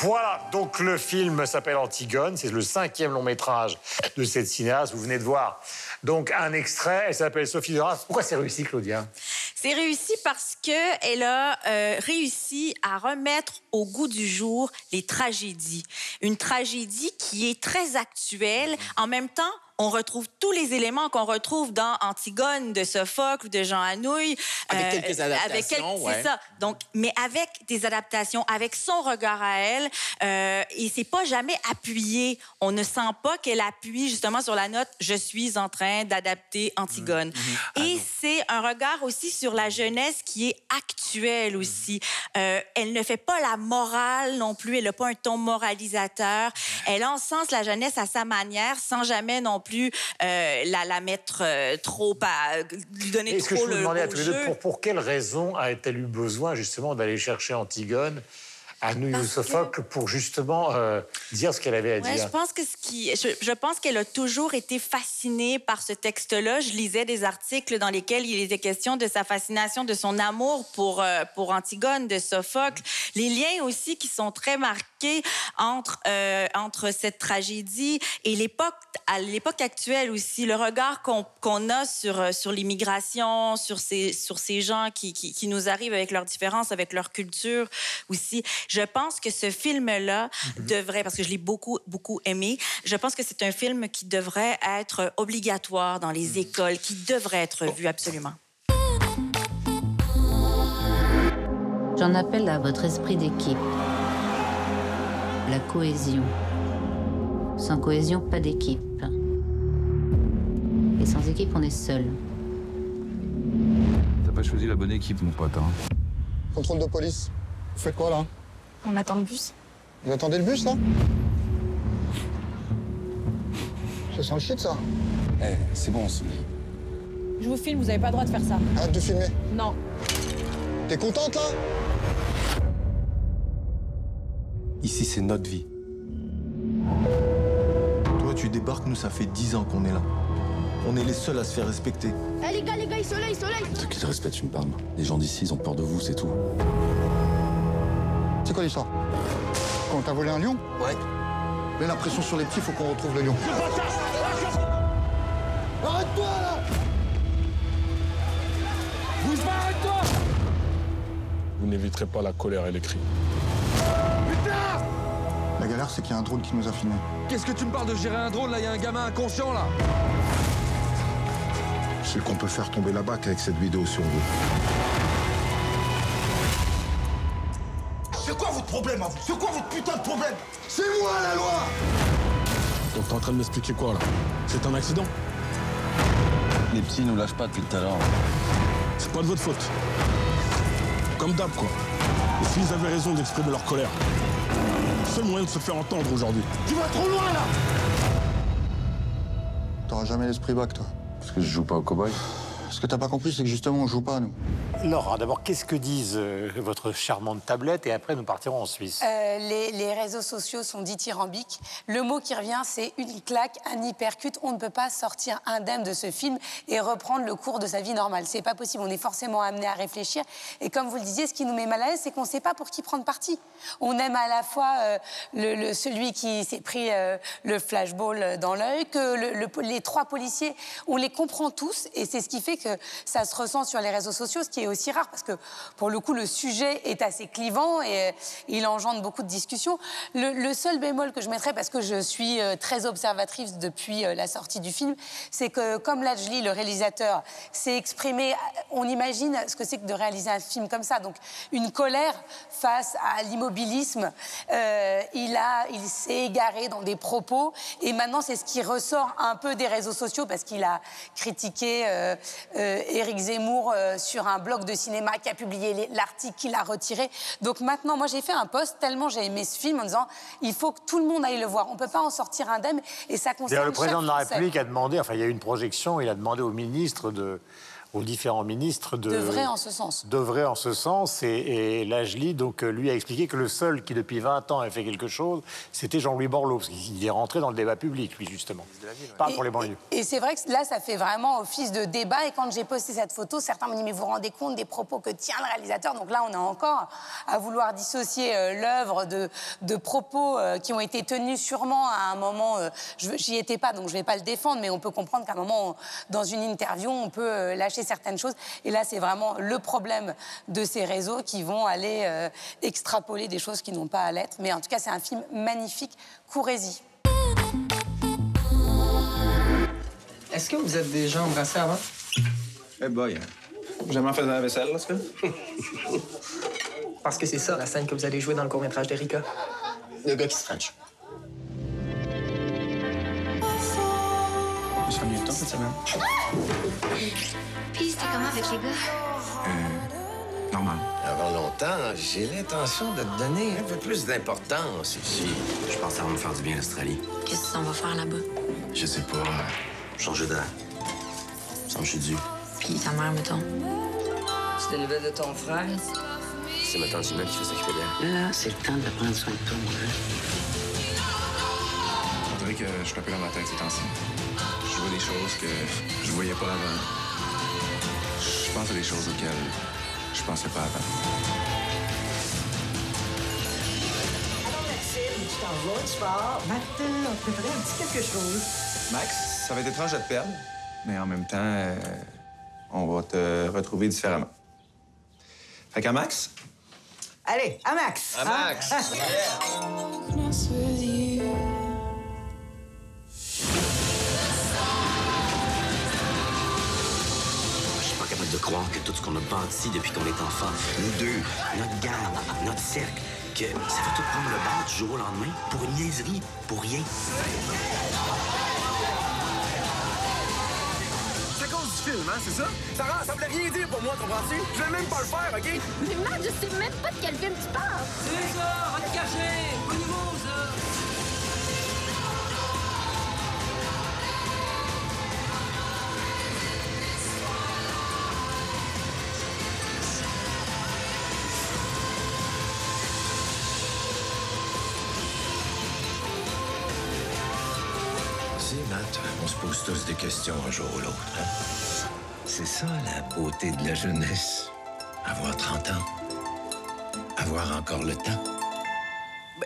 Speaker 2: Voilà, donc le film s'appelle Antigone, c'est le cinquième long métrage de cette cinéaste, vous venez de voir. Donc un extrait, elle s'appelle Sophie de Race. Pourquoi c'est réussi, Claudia?
Speaker 21: C'est réussi parce qu'elle a euh, réussi à remettre au goût du jour les tragédies. Une tragédie qui est très actuelle. En même temps, on retrouve tous les éléments qu'on retrouve dans Antigone de Sophocle ou de Jean Anouilh.
Speaker 11: Avec
Speaker 21: Euh,
Speaker 11: quelques adaptations,
Speaker 21: avec quelques-
Speaker 11: ouais.
Speaker 21: C'est ça. Donc, mais avec des adaptations, avec son regard à elle, euh, et c'est pas jamais appuyé. On ne sent pas qu'elle appuie justement sur la note "Je suis en train d'adapter Antigone". Et c'est un regard aussi sur la jeunesse qui est actuelle aussi. Euh, elle ne fait pas la morale non plus. Elle n'a pas un ton moralisateur. Elle encense la jeunesse à sa manière, sans jamais non plus euh, la, la mettre euh, trop à lui donner
Speaker 2: Est-ce que
Speaker 21: trop
Speaker 2: je vous
Speaker 21: le
Speaker 2: demandais à tous les deux, pour, pour quelle raison a-t-elle eu besoin justement d'aller chercher Antigone à New Sophocle pour justement euh, dire ce qu'elle avait à
Speaker 21: Ouais,
Speaker 2: dire
Speaker 21: je pense que ce qui, je, je pense qu'elle a toujours été fascinée par ce texte-là. Je lisais des articles dans lesquels il était question de sa fascination, de son amour pour euh, pour Antigone, de Sophocle. Les liens aussi qui sont très marqués entre euh, entre cette tragédie et l'époque à l'époque actuelle aussi, le regard qu'on qu'on a sur euh, sur l'immigration, sur ces sur ces gens qui, qui qui nous arrivent avec leurs différences, avec leur culture aussi. Je pense que ce film-là devrait, parce que je l'ai beaucoup, beaucoup aimé, je pense que c'est un film qui devrait être obligatoire dans les écoles, qui devrait être vu absolument.
Speaker 22: J'en appelle à votre esprit d'équipe. La cohésion. Sans cohésion, pas d'équipe. Et sans équipe, on est seul.
Speaker 23: T'as pas choisi la bonne équipe, mon pote. Hein.
Speaker 24: Contrôle de police. Vous faites quoi là?
Speaker 17: On attend le bus.
Speaker 24: Vous attendez le bus là? Ça sent le shit ça.
Speaker 23: Eh, c'est bon, c'est
Speaker 25: Je vous filme, vous avez pas le droit de faire ça.
Speaker 24: Arrête de filmer.
Speaker 25: Non.
Speaker 24: T'es contente là?
Speaker 26: Ici, c'est notre vie. Toi, tu débarques, nous, ça fait 10 ans qu'on est là. On est les seuls à se faire respecter.
Speaker 17: Eh les gars, les gars, soleil, soleil
Speaker 26: De quel respect tu me parles Les gens d'ici, ils ont peur de vous, c'est tout.
Speaker 24: C'est quoi l'histoire? Quand t'as volé un lion? Ouais. Mets la pression sur les petits, faut qu'on retrouve le lion. Arrête-toi là
Speaker 26: Bouge pas, arrête-toi Vous n'éviterez pas la colère et les cris.
Speaker 24: C'est qu'il y a un drone qui nous a filmés.
Speaker 26: Qu'est-ce que tu me parles de gérer un drone Là, il y a un gamin inconscient, là
Speaker 24: Je sais qu'on peut faire tomber la BAC avec cette vidéo sur vous.
Speaker 10: C'est quoi votre problème à vous C'est quoi votre putain de problème?
Speaker 24: C'est moi la loi
Speaker 26: Donc t'es en train de m'expliquer quoi, là? C'est un accident?
Speaker 23: Les petits nous lâchent pas depuis tout à l'heure.
Speaker 26: C'est pas de votre faute. Comme d'hab, quoi. Et s'ils avaient raison d'exprimer leur colère, seul moyen de se faire entendre aujourd'hui.
Speaker 24: Tu vas trop loin là T'auras jamais l'esprit bac, toi.
Speaker 23: Parce que je joue pas au cowboy
Speaker 24: Ce que t'as pas compris, c'est que justement, on joue pas, nous.
Speaker 2: Laura, d'abord, qu'est-ce que disent euh, votre charmante tablette et après nous partirons en Suisse?
Speaker 6: Euh, les, les réseaux sociaux sont dithyrambiques. Le mot qui revient, c'est une claque, un hypercute. On ne peut pas sortir indemne de ce film et reprendre le cours de sa vie normale. C'est pas possible. On est forcément amené à réfléchir. Et comme vous le disiez, ce qui nous met mal à l'aise, c'est qu'on ne sait pas pour qui prendre parti. On aime à la fois euh, le, le- celui qui s'est pris euh, le flashball dans l'œil, que le- le- les trois policiers, on les comprend tous. Et c'est ce qui fait que ça se ressent sur les réseaux sociaux, ce qui est aussi rare parce que pour le coup, le sujet est assez clivant et euh, il engendre beaucoup de discussions. Le, seul bémol que je mettrais, parce que je suis euh, très observatrice depuis euh, la sortie du film, c'est que comme Lajli, le réalisateur, s'est exprimé, on imagine ce que c'est que de réaliser un film comme ça. Donc une colère face à l'immobilisme. Il il s'est égaré dans des propos et maintenant c'est ce qui ressort un peu des réseaux sociaux parce qu'il a critiqué Éric Zemmour euh, sur un blog de cinéma qui a publié l'article qu'il a retiré. Donc maintenant, moi j'ai fait un post tellement j'ai aimé ce film en disant il faut que tout le monde aille le voir. On peut pas en sortir indemne et ça concerne
Speaker 2: le président de la. République a demandé, enfin, il y a eu une projection, il a demandé aux ministres de aux différents ministres de
Speaker 6: D'œuvrer en ce sens.
Speaker 2: d'œuvrer en ce sens et, et Lajli donc euh, lui a expliqué que le seul qui depuis 20 ans a fait quelque chose c'était Jean-Louis Borloo parce qu'il est rentré dans le débat public lui justement pas pour les banlieues
Speaker 6: Et c'est vrai que là, ça fait vraiment office de débat. Et quand j'ai posté cette photo, certains m'ont dit Mais vous vous rendez compte des propos que tient le réalisateur? Donc là, on a encore à vouloir dissocier euh, l'œuvre de, de propos euh, qui ont été tenus sûrement à un moment. euh, je- J'y étais pas, donc je vais pas le défendre, mais on peut comprendre qu'à un moment, on- dans une interview, on peut euh, lâcher certaines choses. Et là, c'est vraiment le problème de ces réseaux qui vont aller euh, extrapoler des choses qui n'ont pas à l'être. Mais en tout cas, c'est un film magnifique. Courez-y.
Speaker 10: Est-ce que vous êtes déjà embrassé avant?
Speaker 18: Eh boy, jamais fait de la vaisselle, là, que?
Speaker 10: Parce que c'est ça, la scène que vous allez jouer dans le court-métrage d'Erika. Le gars qui se french.
Speaker 18: Cette semaine.
Speaker 27: Puis c'était comment avec les gars?
Speaker 18: Normal.
Speaker 28: Avant longtemps, j'ai l'intention de te donner un peu plus d'importance ici.
Speaker 29: Je pense que ça va me faire du bien, l'Australie.
Speaker 27: Qu'est-ce qu'on va faire là-bas?
Speaker 29: Je sais pas. euh, changer d'air. Ça me suis dû.
Speaker 27: Puis ta mère, mettons.
Speaker 10: C'est des nouvelles de ton frère?
Speaker 29: C'est ma tante Ginette qui fait s'occuper d'elle.
Speaker 27: Là, c'est le temps de prendre soin de toi, mon gars.
Speaker 18: On dirait que je suis un peu dans ma tête ces temps-ci. Vois des choses que je voyais pas avant. Je pense à des choses auxquelles je pensais pas avant.
Speaker 10: Maxime, tu t'en vas, tu pars. Matin, on préparait un petit quelque chose.
Speaker 18: Max, ça va être étrange de te perdre, mais en même temps, euh, on va te retrouver différemment. Fait qu'à Max,
Speaker 10: Allez, à Max!
Speaker 18: À Max.
Speaker 10: Hein?
Speaker 29: De croire que tout ce qu'on a bâti depuis qu'on est enfant, nous deux, notre gang, notre cercle, que ça va tout prendre le bord du jour au lendemain pour une niaiserie, pour rien.
Speaker 10: C'est à cause du film, hein, c'est ça? Ça, rend- ça voulait rien dire pour moi, comprends-tu? Je vais même pas le faire, OK?
Speaker 27: Mais Matt, je sais même pas de quel film tu parles!
Speaker 10: C'est ça, va
Speaker 28: hein? C'est ça la beauté de la jeunesse. Avoir 30 ans. Avoir encore le temps.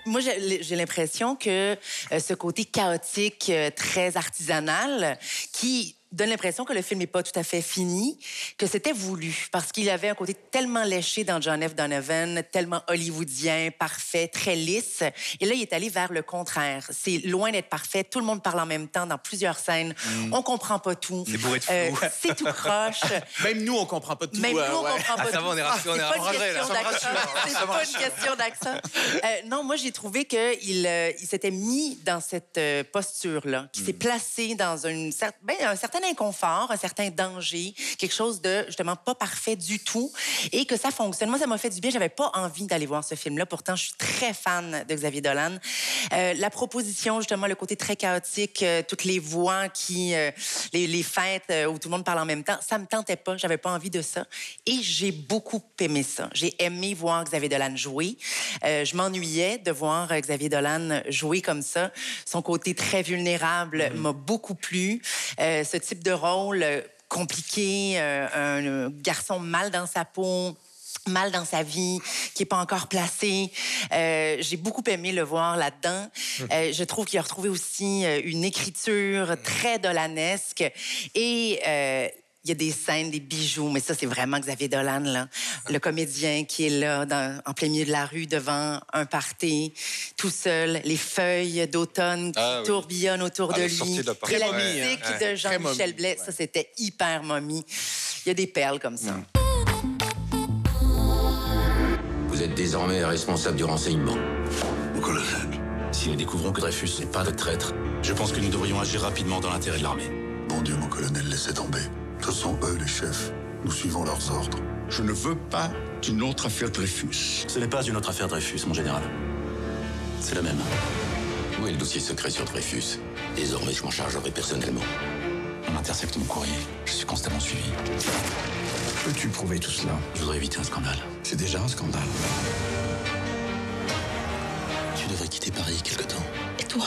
Speaker 30: Moi, j'ai j'ai l'impression que euh, ce côté chaotique, euh, très artisanal, qui donne l'impression que le film n'est pas tout à fait fini, que c'était voulu, parce qu'il avait un côté tellement léché dans John F. Donovan, tellement hollywoodien, parfait, très lisse. Et là, il est allé vers le contraire. C'est loin d'être parfait. Tout le monde parle en même temps dans plusieurs scènes.
Speaker 11: Mm.
Speaker 30: On comprend pas tout.
Speaker 11: C'est bourré de
Speaker 30: Euh, *laughs* c'est tout croche.
Speaker 11: Même nous, on comprend pas tout.
Speaker 30: Même nous, on
Speaker 11: ouais.
Speaker 30: comprend pas
Speaker 11: Ah, ça
Speaker 30: tout.
Speaker 11: va, on est rassurés,
Speaker 30: C'est
Speaker 11: on est
Speaker 30: pas une question d'accent.
Speaker 11: rassure.
Speaker 30: C'est
Speaker 11: Ça me
Speaker 30: pas une
Speaker 11: rassure.
Speaker 30: question d'accent. Euh, non, moi, j'ai trouvé qu'il euh, il s'était mis dans cette euh, posture-là, qu'il s'est
Speaker 11: Mm.
Speaker 30: placé dans une cer- ben, un certain certain inconfort, un certain danger, quelque chose de justement pas parfait du tout, et que ça fonctionne. Moi, ça m'a fait du bien. J'avais pas envie d'aller voir ce film-là. Pourtant, je suis très fan de Xavier Dolan. Euh, la proposition, justement, le côté très chaotique, euh, toutes les voix qui, euh, les, les fêtes où tout le monde parle en même temps, ça me tentait pas. J'avais pas envie de ça. Et j'ai beaucoup aimé ça. J'ai aimé voir Xavier Dolan jouer. Je m'ennuyais de voir Xavier Dolan jouer comme ça. Son côté très vulnérable m'a beaucoup plu. Ce type de rôle euh, compliqué, euh, un, euh, garçon mal dans sa peau mal dans sa vie, qui est pas encore placé. Euh, j'ai beaucoup aimé le voir là-dedans. Euh, je trouve qu'il a retrouvé aussi une écriture très dolanesque et il y a des scènes, des bijoux, mais ça, c'est vraiment Xavier Dolan, là. Le comédien qui est là, dans- en plein milieu de la rue, devant un party, tout seul, les feuilles d'automne qui
Speaker 7: Ah oui.
Speaker 30: tourbillonnent autour
Speaker 7: À
Speaker 30: de lui.
Speaker 7: de la
Speaker 30: Et
Speaker 7: Très
Speaker 30: la
Speaker 7: hein.
Speaker 30: musique
Speaker 7: Ouais.
Speaker 30: de Jean-Michel Blais, ça, c'était hyper momie. Il y a des perles comme ça.
Speaker 29: Vous êtes désormais responsable du renseignement. Mon colonel, si nous découvrons que Dreyfus n'est pas le traître, je pense que nous devrions agir rapidement dans l'intérêt de l'armée.
Speaker 31: Mon Dieu, mon colonel, laissez tomber. Ce sont eux les chefs. Nous suivons leurs ordres.
Speaker 29: Je ne veux pas d'une autre affaire Dreyfus. Ce n'est pas une autre affaire Dreyfus, mon général. C'est la même. Où est le dossier secret sur Dreyfus? Désormais, je m'en chargerai personnellement. On intercepte mon courrier. Je suis constamment suivi. Peux-tu prouver tout cela? Je voudrais éviter un scandale. C'est déjà un scandale. Tu devrais quitter Paris quelque temps.
Speaker 31: Et toi?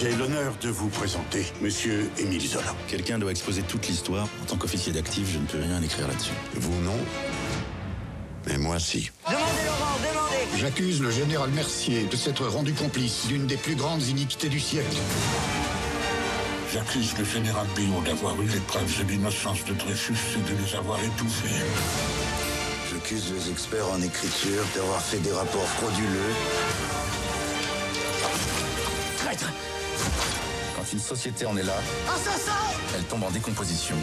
Speaker 31: J'ai l'honneur de vous présenter Monsieur Émile Zola.
Speaker 29: Quelqu'un doit exposer toute l'histoire. En tant qu'officier d'actif, je ne peux rien écrire là-dessus.
Speaker 31: Vous non Mais moi si.
Speaker 10: Demandez, Laurent, demandez
Speaker 24: J'accuse le général Mercier de s'être rendu complice d'une des plus grandes iniquités du siècle.
Speaker 31: J'accuse le général Billon d'avoir eu les preuves de l'innocence de Dreyfus et de les avoir étouffées.
Speaker 32: J'accuse les experts en écriture d'avoir fait des rapports frauduleux.
Speaker 29: Quand une société en est là,
Speaker 10: Assassin
Speaker 29: elle tombe en décomposition.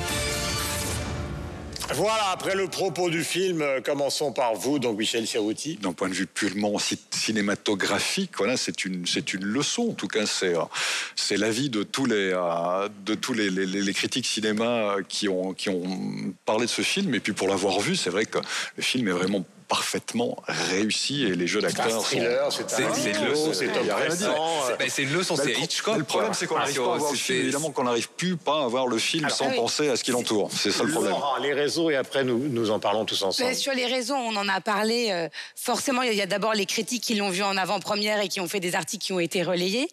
Speaker 2: Voilà, après le propos du film, euh, commençons par vous, donc Michel Serrouti.
Speaker 33: D'un point de vue purement ci- cinématographique, voilà, c'est une, c'est une leçon. En tout cas, c'est, euh, c'est l'avis de tous les, euh, de tous les, les- les- les critiques cinéma qui ont, qui ont parlé de ce film. Et puis pour l'avoir vu, c'est vrai que le film est vraiment parfaitement réussi et les jeux
Speaker 2: C'est un
Speaker 33: d'acteurs
Speaker 2: thriller, c'est un
Speaker 33: c'est
Speaker 2: c'est
Speaker 33: il y a rien à dire.
Speaker 2: oppressant, euh.
Speaker 7: C'est une leçon, c'est
Speaker 33: le pro-
Speaker 7: Hitchcock,
Speaker 33: Le problème, c'est qu'on n'arrive
Speaker 7: Sur-
Speaker 33: pas à voir le
Speaker 7: c'est-
Speaker 33: film. Évidemment qu'on n'arrive plus pas à voir le film sans penser à ce qui l'entoure. C'est ça le problème.
Speaker 2: Les réseaux, et après nous, nous en parlons tous ensemble.
Speaker 6: Sur les réseaux, on en a parlé. euh, forcément, il y a d'abord les critiques qui l'ont vu en avant-première et qui ont fait des articles qui ont été relayés.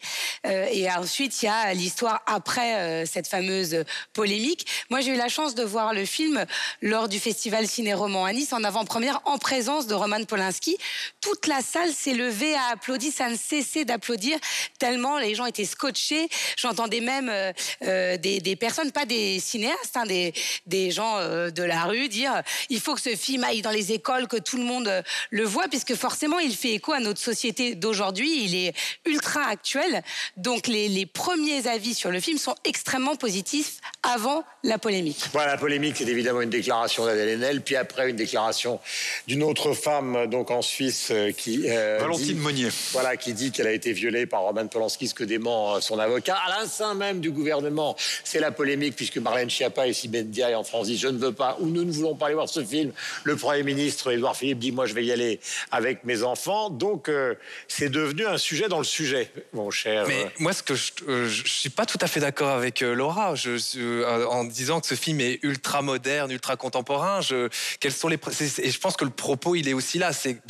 Speaker 6: Euh, et ensuite, il y a l'histoire après euh, cette fameuse polémique. Moi, j'ai eu la chance de voir le film lors du festival Ciné-Roman à Nice en avant-première en présence de Roman Polanski. Toute la salle s'est levée, a applaudi, ça ne cessait d'applaudir tellement les gens étaient scotchés. J'entendais même euh, euh, des, personnes, pas des cinéastes, hein, des, gens euh, de la rue dire il faut que ce film aille dans les écoles, que tout le monde le voit, puisque forcément il fait écho à notre société d'aujourd'hui. Il est ultra actuel. Donc les premiers avis sur le film sont extrêmement positifs avant la polémique.
Speaker 2: Voilà, la polémique, c'est évidemment une déclaration d'Adèle Haenel, puis après une déclaration d'une autre femme, donc en Suisse, euh, qui euh,
Speaker 33: Valentine
Speaker 2: dit-
Speaker 33: Monnier.
Speaker 2: Voilà, qui dit qu'elle a été violée par Roman Polanski, ce que dément euh, son avocat. À l'instant même du gouvernement, c'est la polémique, puisque Marlène Schiappa et Sibeth Diaye en France disent je ne veux pas ou nous ne voulons pas aller voir ce film. Le Premier ministre Édouard Philippe dit moi je vais y aller avec mes enfants. Donc euh, c'est devenu un sujet dans le sujet, mon cher.
Speaker 7: Mais
Speaker 2: euh,
Speaker 7: moi, ce que je, euh, je suis pas tout à fait d'accord avec euh, Laura je, je- en disant que ce film est ultra moderne, ultra contemporain. Je, quels sont les, et je pense que le propos, il est aussi là. C'est,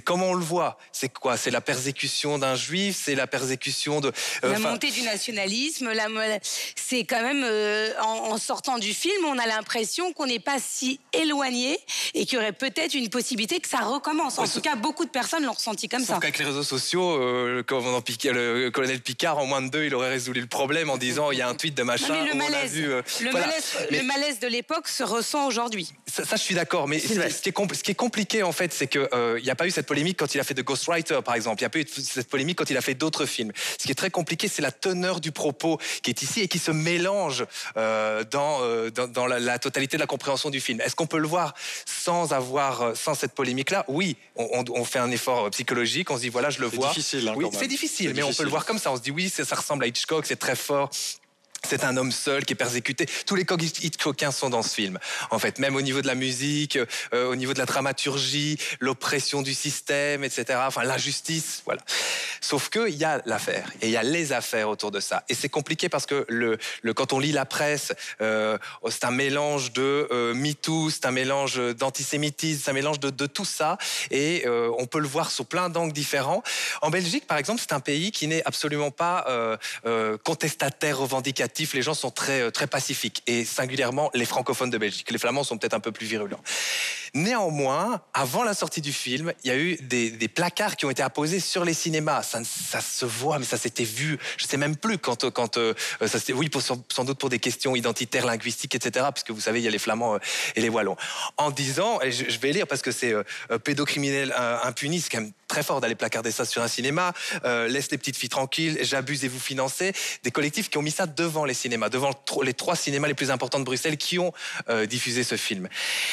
Speaker 7: comment on le voit. C'est quoi? C'est la persécution d'un juif? C'est la persécution de. euh,
Speaker 6: La montée du nationalisme, la c'est quand même euh, en, en sortant du film, on a l'impression qu'on n'est pas si éloigné et qu'il y aurait peut-être une possibilité que ça recommence. En tout cas, beaucoup de personnes l'ont ressenti comme ça.
Speaker 7: Sauf qu'avec les réseaux sociaux, euh, le, colonel Picard, en moins de deux, il aurait résolu le problème en disant il y a un tweet de machin.
Speaker 6: Non, mais le malaise,
Speaker 7: vu, euh,
Speaker 6: le,
Speaker 7: voilà.
Speaker 6: malaise,
Speaker 7: Mais-
Speaker 6: le malaise de l'époque se ressent aujourd'hui.
Speaker 7: Ça, ça, je suis d'accord, mais ce, ce qui est compl- ce qui est compliqué en fait, c'est qu'il n'y a pas eu cette polémique quand il a fait The Ghostwriter, par exemple. Il n'y a pas eu cette polémique quand il a fait d'autres films. Ce qui est très compliqué, c'est la teneur du propos qui est ici et qui se mélange euh, dans, euh, dans, dans la, la totalité de la compréhension du film. Est-ce qu'on peut le voir sans avoir, euh, sans cette polémique-là? Oui, on, on- on fait un effort euh, psychologique, on se dit voilà, je le
Speaker 33: C'est
Speaker 7: vois.
Speaker 33: difficile, hein,
Speaker 7: oui, c'est difficile,
Speaker 33: C'est
Speaker 7: mais on peut le voir comme ça. On se dit oui, ça, ça ressemble à Hitchcock, c'est très fort. C'est un homme seul qui est persécuté. Tous les Hitchcockiens sont dans ce film. En fait, même au niveau de la musique, euh, au niveau de la dramaturgie, l'oppression du système, etc. Enfin, l'injustice, voilà. Sauf que il y a l'affaire et il y a les affaires autour de ça. Et c'est compliqué parce que quand on lit la presse, euh, c'est un mélange de euh, MeToo, c'est un mélange d'antisémitisme, c'est un mélange de, tout ça. Et euh, on peut le voir sous plein d'angles différents. En Belgique, par exemple, c'est un pays qui n'est absolument pas euh, contestataire, revendicatif les gens sont très, très pacifiques, et singulièrement les francophones de Belgique. Les flamands sont peut-être un peu plus virulents. Néanmoins, avant la sortie du film, il y a eu des, placards qui ont été apposés sur les cinémas. Ça, se voit, mais ça s'était vu. Je sais même plus quand, quand euh, ça oui, pour, sans doute pour des questions identitaires, linguistiques, etc. Puisque vous savez, il y a les flamands euh, et les wallons. En disant, et je, vais lire parce que c'est pédocriminel impuni, c'est quand même très fort d'aller placarder ça sur un cinéma. laisse les petites filles tranquilles, j'abuse et vous financez. Des collectifs qui ont mis ça devant les cinémas, devant les trois cinémas les plus importants de Bruxelles qui ont euh, diffusé ce film.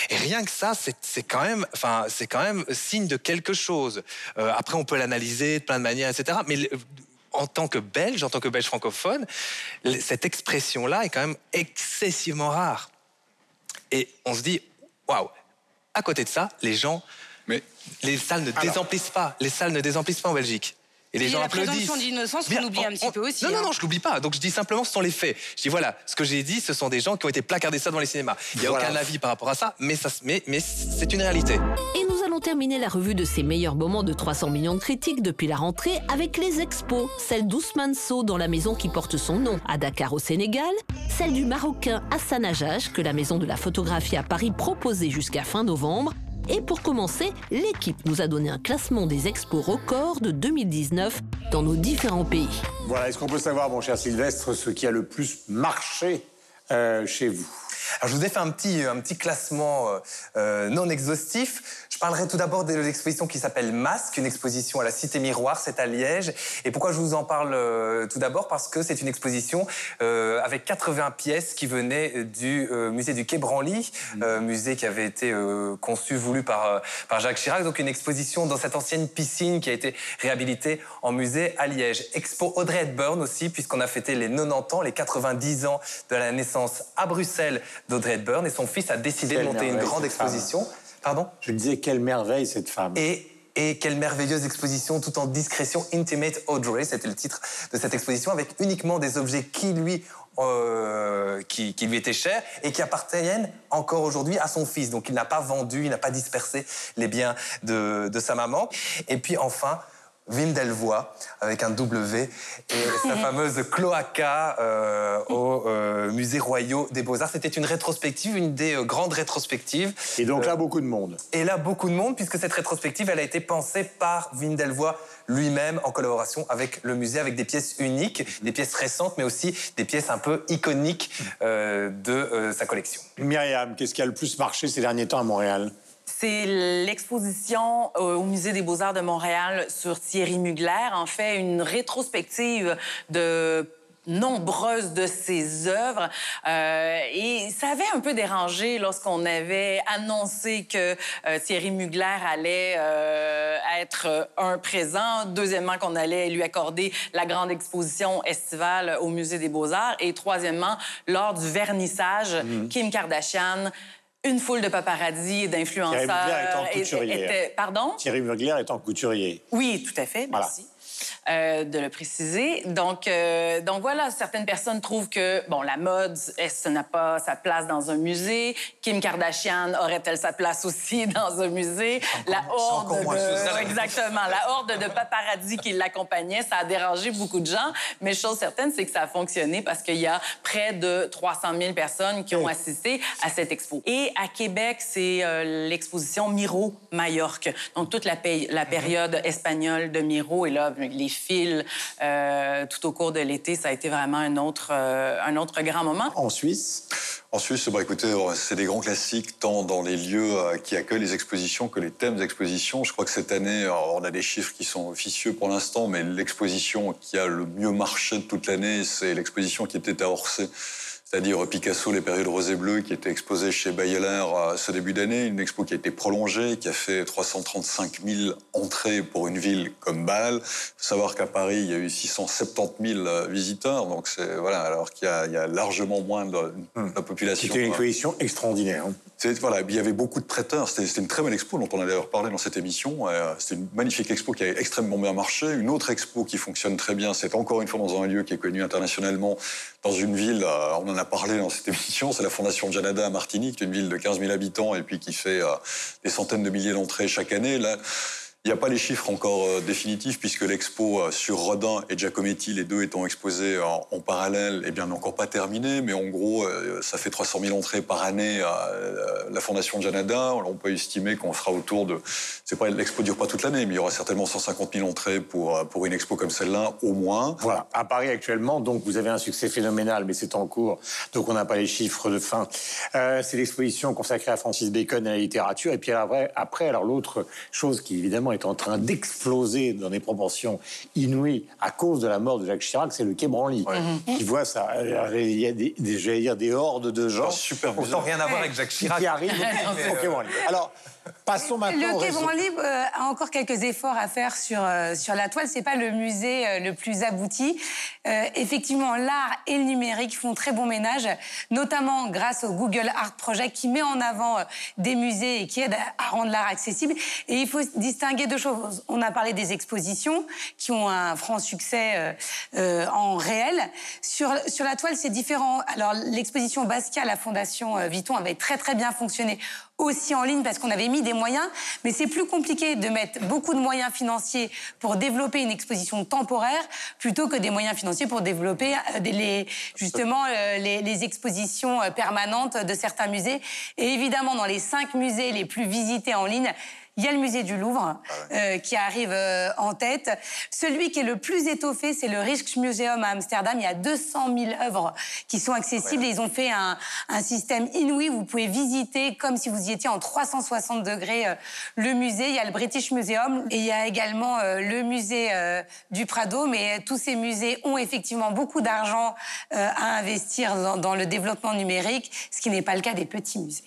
Speaker 7: Et rien que ça, c'est quand même, enfin, c'est quand même signe de quelque chose. Euh, après, on peut l'analyser de plein de manières, etc. Mais en tant que Belge, en tant que Belge francophone, cette expression-là est quand même excessivement rare. Et on se dit, waouh. À côté de ça, les gens, mais les salles ne désemplissent pas. Les salles ne désemplissent pas en Belgique.
Speaker 6: Et les gens la présomption d'innocence qu'on oublie un petit peu aussi.
Speaker 7: Non, non,
Speaker 6: hein.
Speaker 7: non, je l'oublie pas. Donc je dis simplement ce sont les faits. Je dis voilà, ce que j'ai dit, ce sont des gens qui ont été placardés ça dans les cinémas. Il n'y a aucun avis par rapport à ça, mais, ça, mais, mais c'est une réalité.
Speaker 1: Et nous allons terminer la revue de ces meilleurs moments de 300 millions de critiques depuis la rentrée avec les expos. Celle d'Ousmane Sow dans la maison qui porte son nom à Dakar au Sénégal, celle du Marocain Hassan Ajaj que la maison de la photographie à Paris proposait jusqu'à fin novembre et pour commencer, l'équipe nous a donné un classement des expos records de 2019 dans nos différents pays.
Speaker 2: Voilà, est-ce qu'on peut savoir, mon cher Sylvestre, ce qui a le plus marché euh, chez vous?
Speaker 7: Alors, je vous ai fait un petit, un petit classement euh, euh, non exhaustif. Je parlerai tout d'abord de l'exposition qui s'appelle Masque, une exposition à la Cité Miroir, c'est à Liège. Et pourquoi je vous en parle euh, tout d'abord? Parce que c'est une exposition avec 80 pièces qui venaient du musée du Quai Branly, mmh. musée qui avait été conçu, voulu par, par Jacques Chirac. Donc une exposition dans cette ancienne piscine qui a été réhabilitée en musée à Liège. Expo Audrey Hepburn aussi, puisqu'on a fêté les 90 ans, les 90 ans de la naissance à Bruxelles d'Audrey Hepburn et son fils a décidé de monter une grande exposition. Pardon?
Speaker 2: Je disais quelle merveille cette femme.
Speaker 7: Et et quelle merveilleuse exposition tout en discrétion. Intimate Audrey, c'était le titre de cette exposition, avec uniquement des objets qui lui, euh, qui, lui étaient chers et qui appartiennent encore aujourd'hui à son fils. Donc il n'a pas vendu, il n'a pas dispersé les biens de, de sa maman. Et puis enfin, Wim Delvoye, avec un W, et *laughs* sa fameuse cloaca euh, au euh, Musée Royaux des Beaux-Arts. C'était une rétrospective, une des euh, grandes rétrospectives.
Speaker 2: Et donc là, beaucoup de monde.
Speaker 7: Et là, beaucoup de monde, puisque cette rétrospective, elle a été pensée par Wim Delvoye lui-même en collaboration avec le musée, avec des pièces uniques, des pièces récentes, mais aussi des pièces un peu iconiques de sa collection.
Speaker 2: Myriam, qu'est-ce qui a le plus marché ces derniers temps à Montréal?
Speaker 8: C'est l'exposition euh, au Musée des Beaux-Arts de Montréal sur Thierry Mugler, en fait, une rétrospective de nombreuses de ses œuvres. Euh, et ça avait un peu dérangé lorsqu'on avait annoncé que euh, Thierry Mugler allait être un présent. Deuxièmement, qu'on allait lui accorder la grande exposition estivale au Musée des Beaux-Arts. Et troisièmement, lors du vernissage, mmh. Kim Kardashian une foule de paparazzi et d'influenceurs.
Speaker 2: Thierry Mugler étant couturier.
Speaker 8: Pardon?
Speaker 2: Thierry Mugler étant couturier.
Speaker 8: Oui, tout à fait. Merci. Euh, de le préciser. Donc, euh, donc voilà, certaines personnes trouvent que bon, la mode, ça n'a pas sa place dans un musée? Kim Kardashian aurait-elle sa place aussi *laughs* dans un musée? La horde de exactement, la horde de paparazzi qui l'accompagnait, ça a dérangé beaucoup de gens. Mais chose certaine, c'est que ça a fonctionné parce qu'il y a près de 300 000 personnes qui ont assisté à cette expo. Et à Québec, c'est euh, l'exposition Miro Majorque. Donc toute la, la période espagnole de Miro et là les fils euh, tout au cours de l'été. Ça a été vraiment un autre, euh, un autre grand moment.
Speaker 2: En Suisse?
Speaker 3: En Suisse, bah, écoutez, c'est des grands classiques, tant dans les lieux euh, qui accueillent les expositions que les thèmes d'exposition. Je crois que cette année, on a des chiffres qui sont officieux pour l'instant, mais l'exposition qui a le mieux marché de toute l'année, c'est l'exposition qui était à Orsay c'est-à-dire Picasso, les périodes rosé bleu, qui était exposée chez Bayeler à ce début d'année, une expo qui a été prolongée, qui a fait 335 000 entrées pour une ville comme Bâle. Il faut savoir qu'à Paris, il y a eu 670 000 euh, visiteurs, donc c'est voilà, alors qu'il y, y a largement moins de, de la population.
Speaker 2: C'était une exposition extraordinaire. hein.
Speaker 3: Voilà, il y avait beaucoup de prêteurs. C'était c'était une très belle expo dont on a d'ailleurs parlé dans cette émission. Euh, C'était une magnifique expo qui a extrêmement bien marché. Une autre expo qui fonctionne très bien, c'est encore une fois dans un lieu qui est connu internationalement, dans une ville, euh, on en a parlé dans cette *laughs* émission, c'est la Fondation Janada à Martinique, une ville de 15 000 habitants et puis qui fait euh, des centaines de milliers d'entrées chaque année. Là, il n'y a pas les chiffres encore euh, définitifs puisque l'expo euh, sur Rodin et Giacometti, les deux étant exposés en, parallèle, eh bien, n'est encore pas terminée. Mais en gros, euh, ça fait 300 000 entrées par année à la Fondation Janada. On peut estimer qu'on sera autour de... C'est pas l'expo dure pas toute l'année, mais il y aura certainement 150 000 entrées pour, pour une expo comme celle-là, au moins.
Speaker 2: Voilà, à Paris actuellement, donc vous avez un succès phénoménal, mais c'est en cours, donc on n'a pas les chiffres de fin. C'est l'exposition consacrée à Francis Bacon et à la littérature. Et puis après, après alors l'autre chose qui évidemment est en train d'exploser dans des proportions inouïes à cause de la mort de Jacques Chirac, c'est le Quai Branly, qui voit ça. Il y a des, dire, des hordes de gens.
Speaker 3: super
Speaker 7: Autant rien à voir avec Jacques
Speaker 2: qui-
Speaker 7: Chirac.
Speaker 2: Qui arrivent *laughs* au Quai Branly. Alors, passons maintenant
Speaker 6: Le Quai. Branly euh, a encore quelques efforts à faire sur, euh, sur la toile. C'est pas le musée euh, le plus abouti. Euh, effectivement, l'art et le numérique font très bon ménage, notamment grâce au Google Art Project qui met en avant des musées et qui aide à, à rendre l'art accessible. Et il faut distinguer deux choses. On a parlé des expositions qui ont un franc succès en réel. Sur, sur la toile, c'est différent. Alors, l'exposition Basquiat à la Fondation Vuitton avait très très bien fonctionné aussi en ligne parce qu'on avait mis des moyens, mais c'est plus compliqué de mettre beaucoup de moyens financiers pour développer une exposition temporaire plutôt que des moyens financiers pour développer euh, justement euh, les, les expositions euh, permanentes de certains musées. Et évidemment, dans les cinq musées les plus visités en ligne, il y a le musée du Louvre euh, qui arrive euh, en tête. Celui qui est le plus étoffé, c'est le Rijksmuseum à Amsterdam. Il y a 200 000 œuvres qui sont accessibles et ils ont fait un, un système inouï. Vous pouvez visiter comme si vous y étiez en 360 degrés euh, le musée. Il y a le British Museum et il y a également euh, le musée euh, du Prado. Mais tous ces musées ont effectivement beaucoup d'argent euh, à investir dans, dans le développement numérique, ce qui n'est pas le cas des petits musées.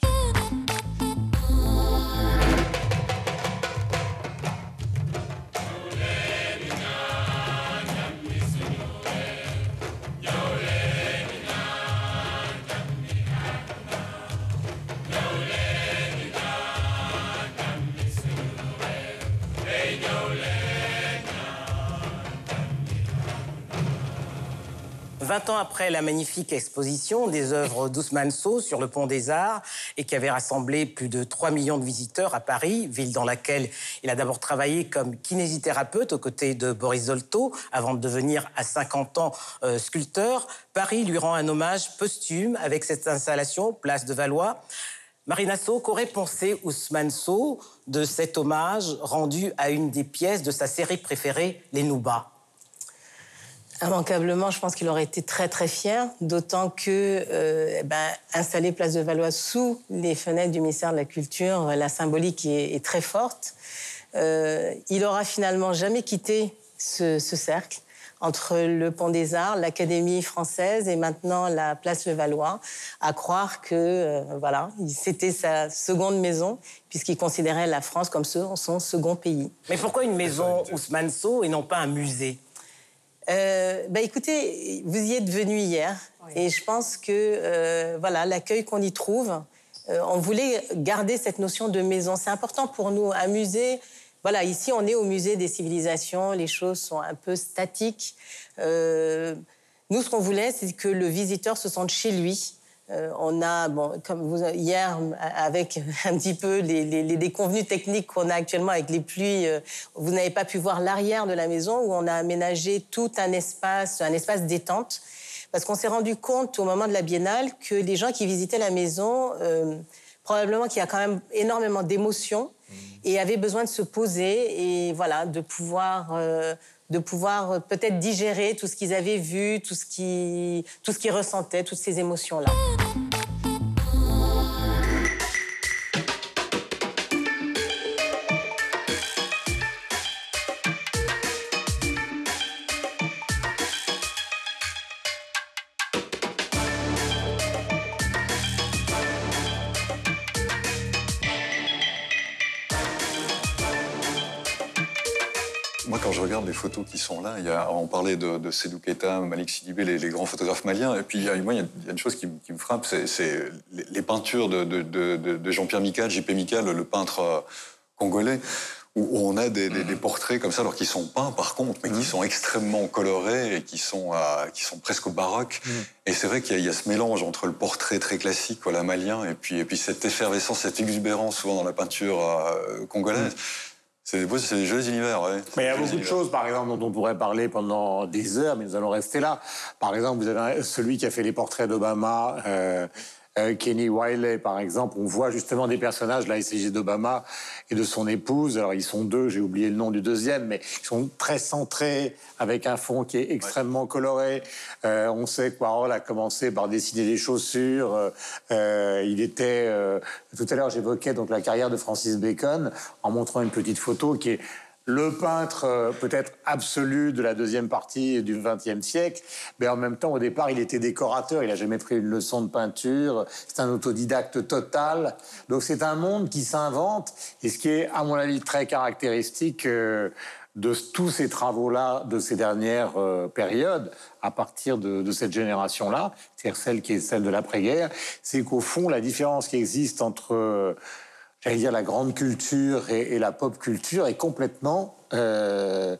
Speaker 4: Vingt ans après la magnifique exposition des œuvres d'Ousmane sur le pont des Arts et qui avait rassemblé plus de 3 millions de visiteurs à Paris, ville dans laquelle il a d'abord travaillé comme kinésithérapeute aux côtés de Boris Zolto avant de devenir à 50 ans euh, sculpteur, Paris lui rend un hommage posthume avec cette installation Place de Valois. Marina qu'aurait pensé Ousmane de cet hommage rendu à une des pièces de sa série préférée, Les Noubas
Speaker 34: Immanquablement, je pense qu'il aurait été très très fier, d'autant que euh, eh ben, installer Place de Valois sous les fenêtres du ministère de la Culture, euh, la symbolique est, est très forte. Euh, il aura finalement jamais quitté ce, ce cercle entre le Pont des Arts, l'Académie française et maintenant la Place Levallois, à croire que euh, voilà, c'était sa seconde maison puisqu'il considérait la France comme son, son second pays.
Speaker 4: Mais pourquoi une maison Ousmane Sow et non pas un musée?
Speaker 34: Euh, bah écoutez, vous y êtes venu hier et je pense que euh, voilà l'accueil qu'on y trouve, euh, on voulait garder cette notion de maison. C'est important pour nous. Un musée, voilà, ici on est au musée des civilisations, les choses sont un peu statiques. Euh, nous, ce qu'on voulait, c'est que le visiteur se sente chez lui. Euh, on a, bon, comme vous, hier, avec *laughs* un petit peu les, les- les déconvenues techniques qu'on a actuellement avec les pluies, euh, vous n'avez pas pu voir l'arrière de la maison où on a aménagé tout un espace, un espace détente. Parce qu'on s'est rendu compte au moment de la biennale que les gens qui visitaient la maison, euh, probablement qu'il y a quand même énormément d'émotions et avaient besoin de se poser et voilà, de pouvoir, de pouvoir euh, peut-être digérer tout ce qu'ils avaient vu, tout ce qui, tout ce qu'ils ressentaient, toutes ces émotions-là.
Speaker 3: Photos qui sont là, il y a, on parlait de, de Sédou Keita, Malik Sidibé, les, les grands photographes maliens. Et puis, il y a, moi, il y a- il y a une chose qui, me- qui me frappe, c'est les, les peintures de, Jean-Pierre Mical, JP Mical, le peintre euh, congolais, où, où on a des, des- des portraits comme ça, alors qu'ils sont peints, par contre, mais qui sont extrêmement colorés et qui sont, qui sont presque baroques. Et c'est vrai qu'il y, a- il y a ce mélange entre le portrait très classique, voilà, malien, et puis, et puis cette effervescence, cette exubérance, souvent dans la peinture euh, congolaise. C'est ouais, des jolis univers, ouais.
Speaker 2: Mais il y a beaucoup de choses, par exemple, dont on pourrait parler pendant des heures, mais nous allons rester là. Par exemple, vous avez celui qui a fait les portraits d'Obama, euh, euh, Kenny Wiley, par exemple. On voit justement des personnages, là, il d'Obama et de son épouse. Alors, ils sont deux, j'ai oublié le nom du deuxième, mais ils sont très centrés, avec un fond qui est extrêmement coloré. Euh, on sait que Warhol a commencé par dessiner des chaussures. Euh, il était... euh, tout à l'heure, j'évoquais donc la carrière de Francis Bacon en montrant une petite photo qui est le peintre euh, peut-être absolu de la deuxième partie du XXe siècle, mais en même temps, au départ, il était décorateur, il n'a jamais pris une leçon de peinture, c'est un autodidacte total. Donc c'est un monde qui s'invente, et ce qui est, à mon avis, très caractéristique euh, de tous ces travaux-là, de ces dernières euh, périodes, à partir de, de cette génération-là, c'est-à-dire celle qui est celle de l'après-guerre, c'est qu'au fond, la différence qui existe entre... j'allais dire, la grande culture et, la pop culture est complètement euh,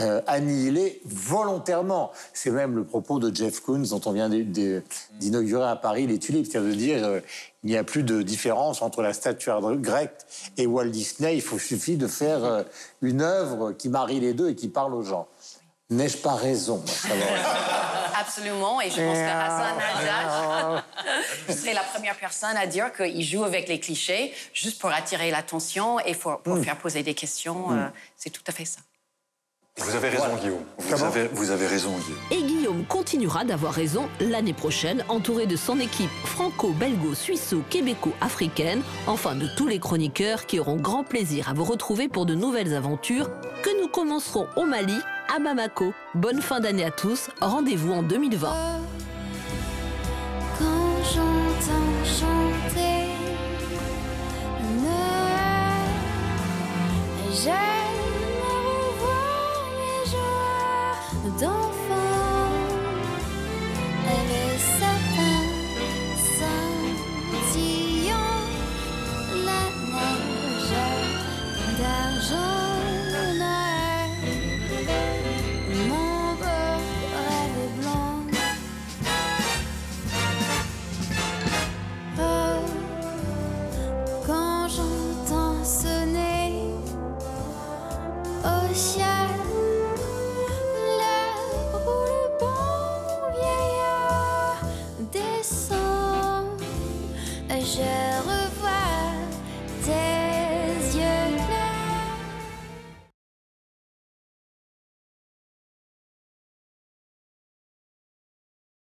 Speaker 2: euh, annihilée volontairement. C'est même le propos de Jeff Koons dont on vient d'inaugurer à Paris les tulipes, c'est-à-dire de dire euh, il n'y a plus de différence entre la statuaire grecque et Walt Disney. Il faut suffit de faire une œuvre qui marie les deux et qui parle aux gens. N'ai-je pas raison.
Speaker 31: Absolument, et je pense que Hassan Haddad serait la première personne à dire qu'il joue avec les clichés juste pour attirer l'attention et pour, pour
Speaker 3: Mm.
Speaker 31: faire poser des questions.
Speaker 3: Mm.
Speaker 31: euh, c'est tout à fait ça.
Speaker 3: Vous avez raison, Guillaume. Vous avez, vous avez raison, Guillaume.
Speaker 1: Et Guillaume continuera d'avoir raison l'année prochaine, entouré de son équipe franco-belgo-suisso-québéco-africaine, enfin de tous les chroniqueurs qui auront grand plaisir à vous retrouver pour de nouvelles aventures que nous commencerons au Mali, à Bamako. Bonne fin d'année à tous, rendez-vous en 2020.
Speaker 35: Quand j'entends chanter Noël, joies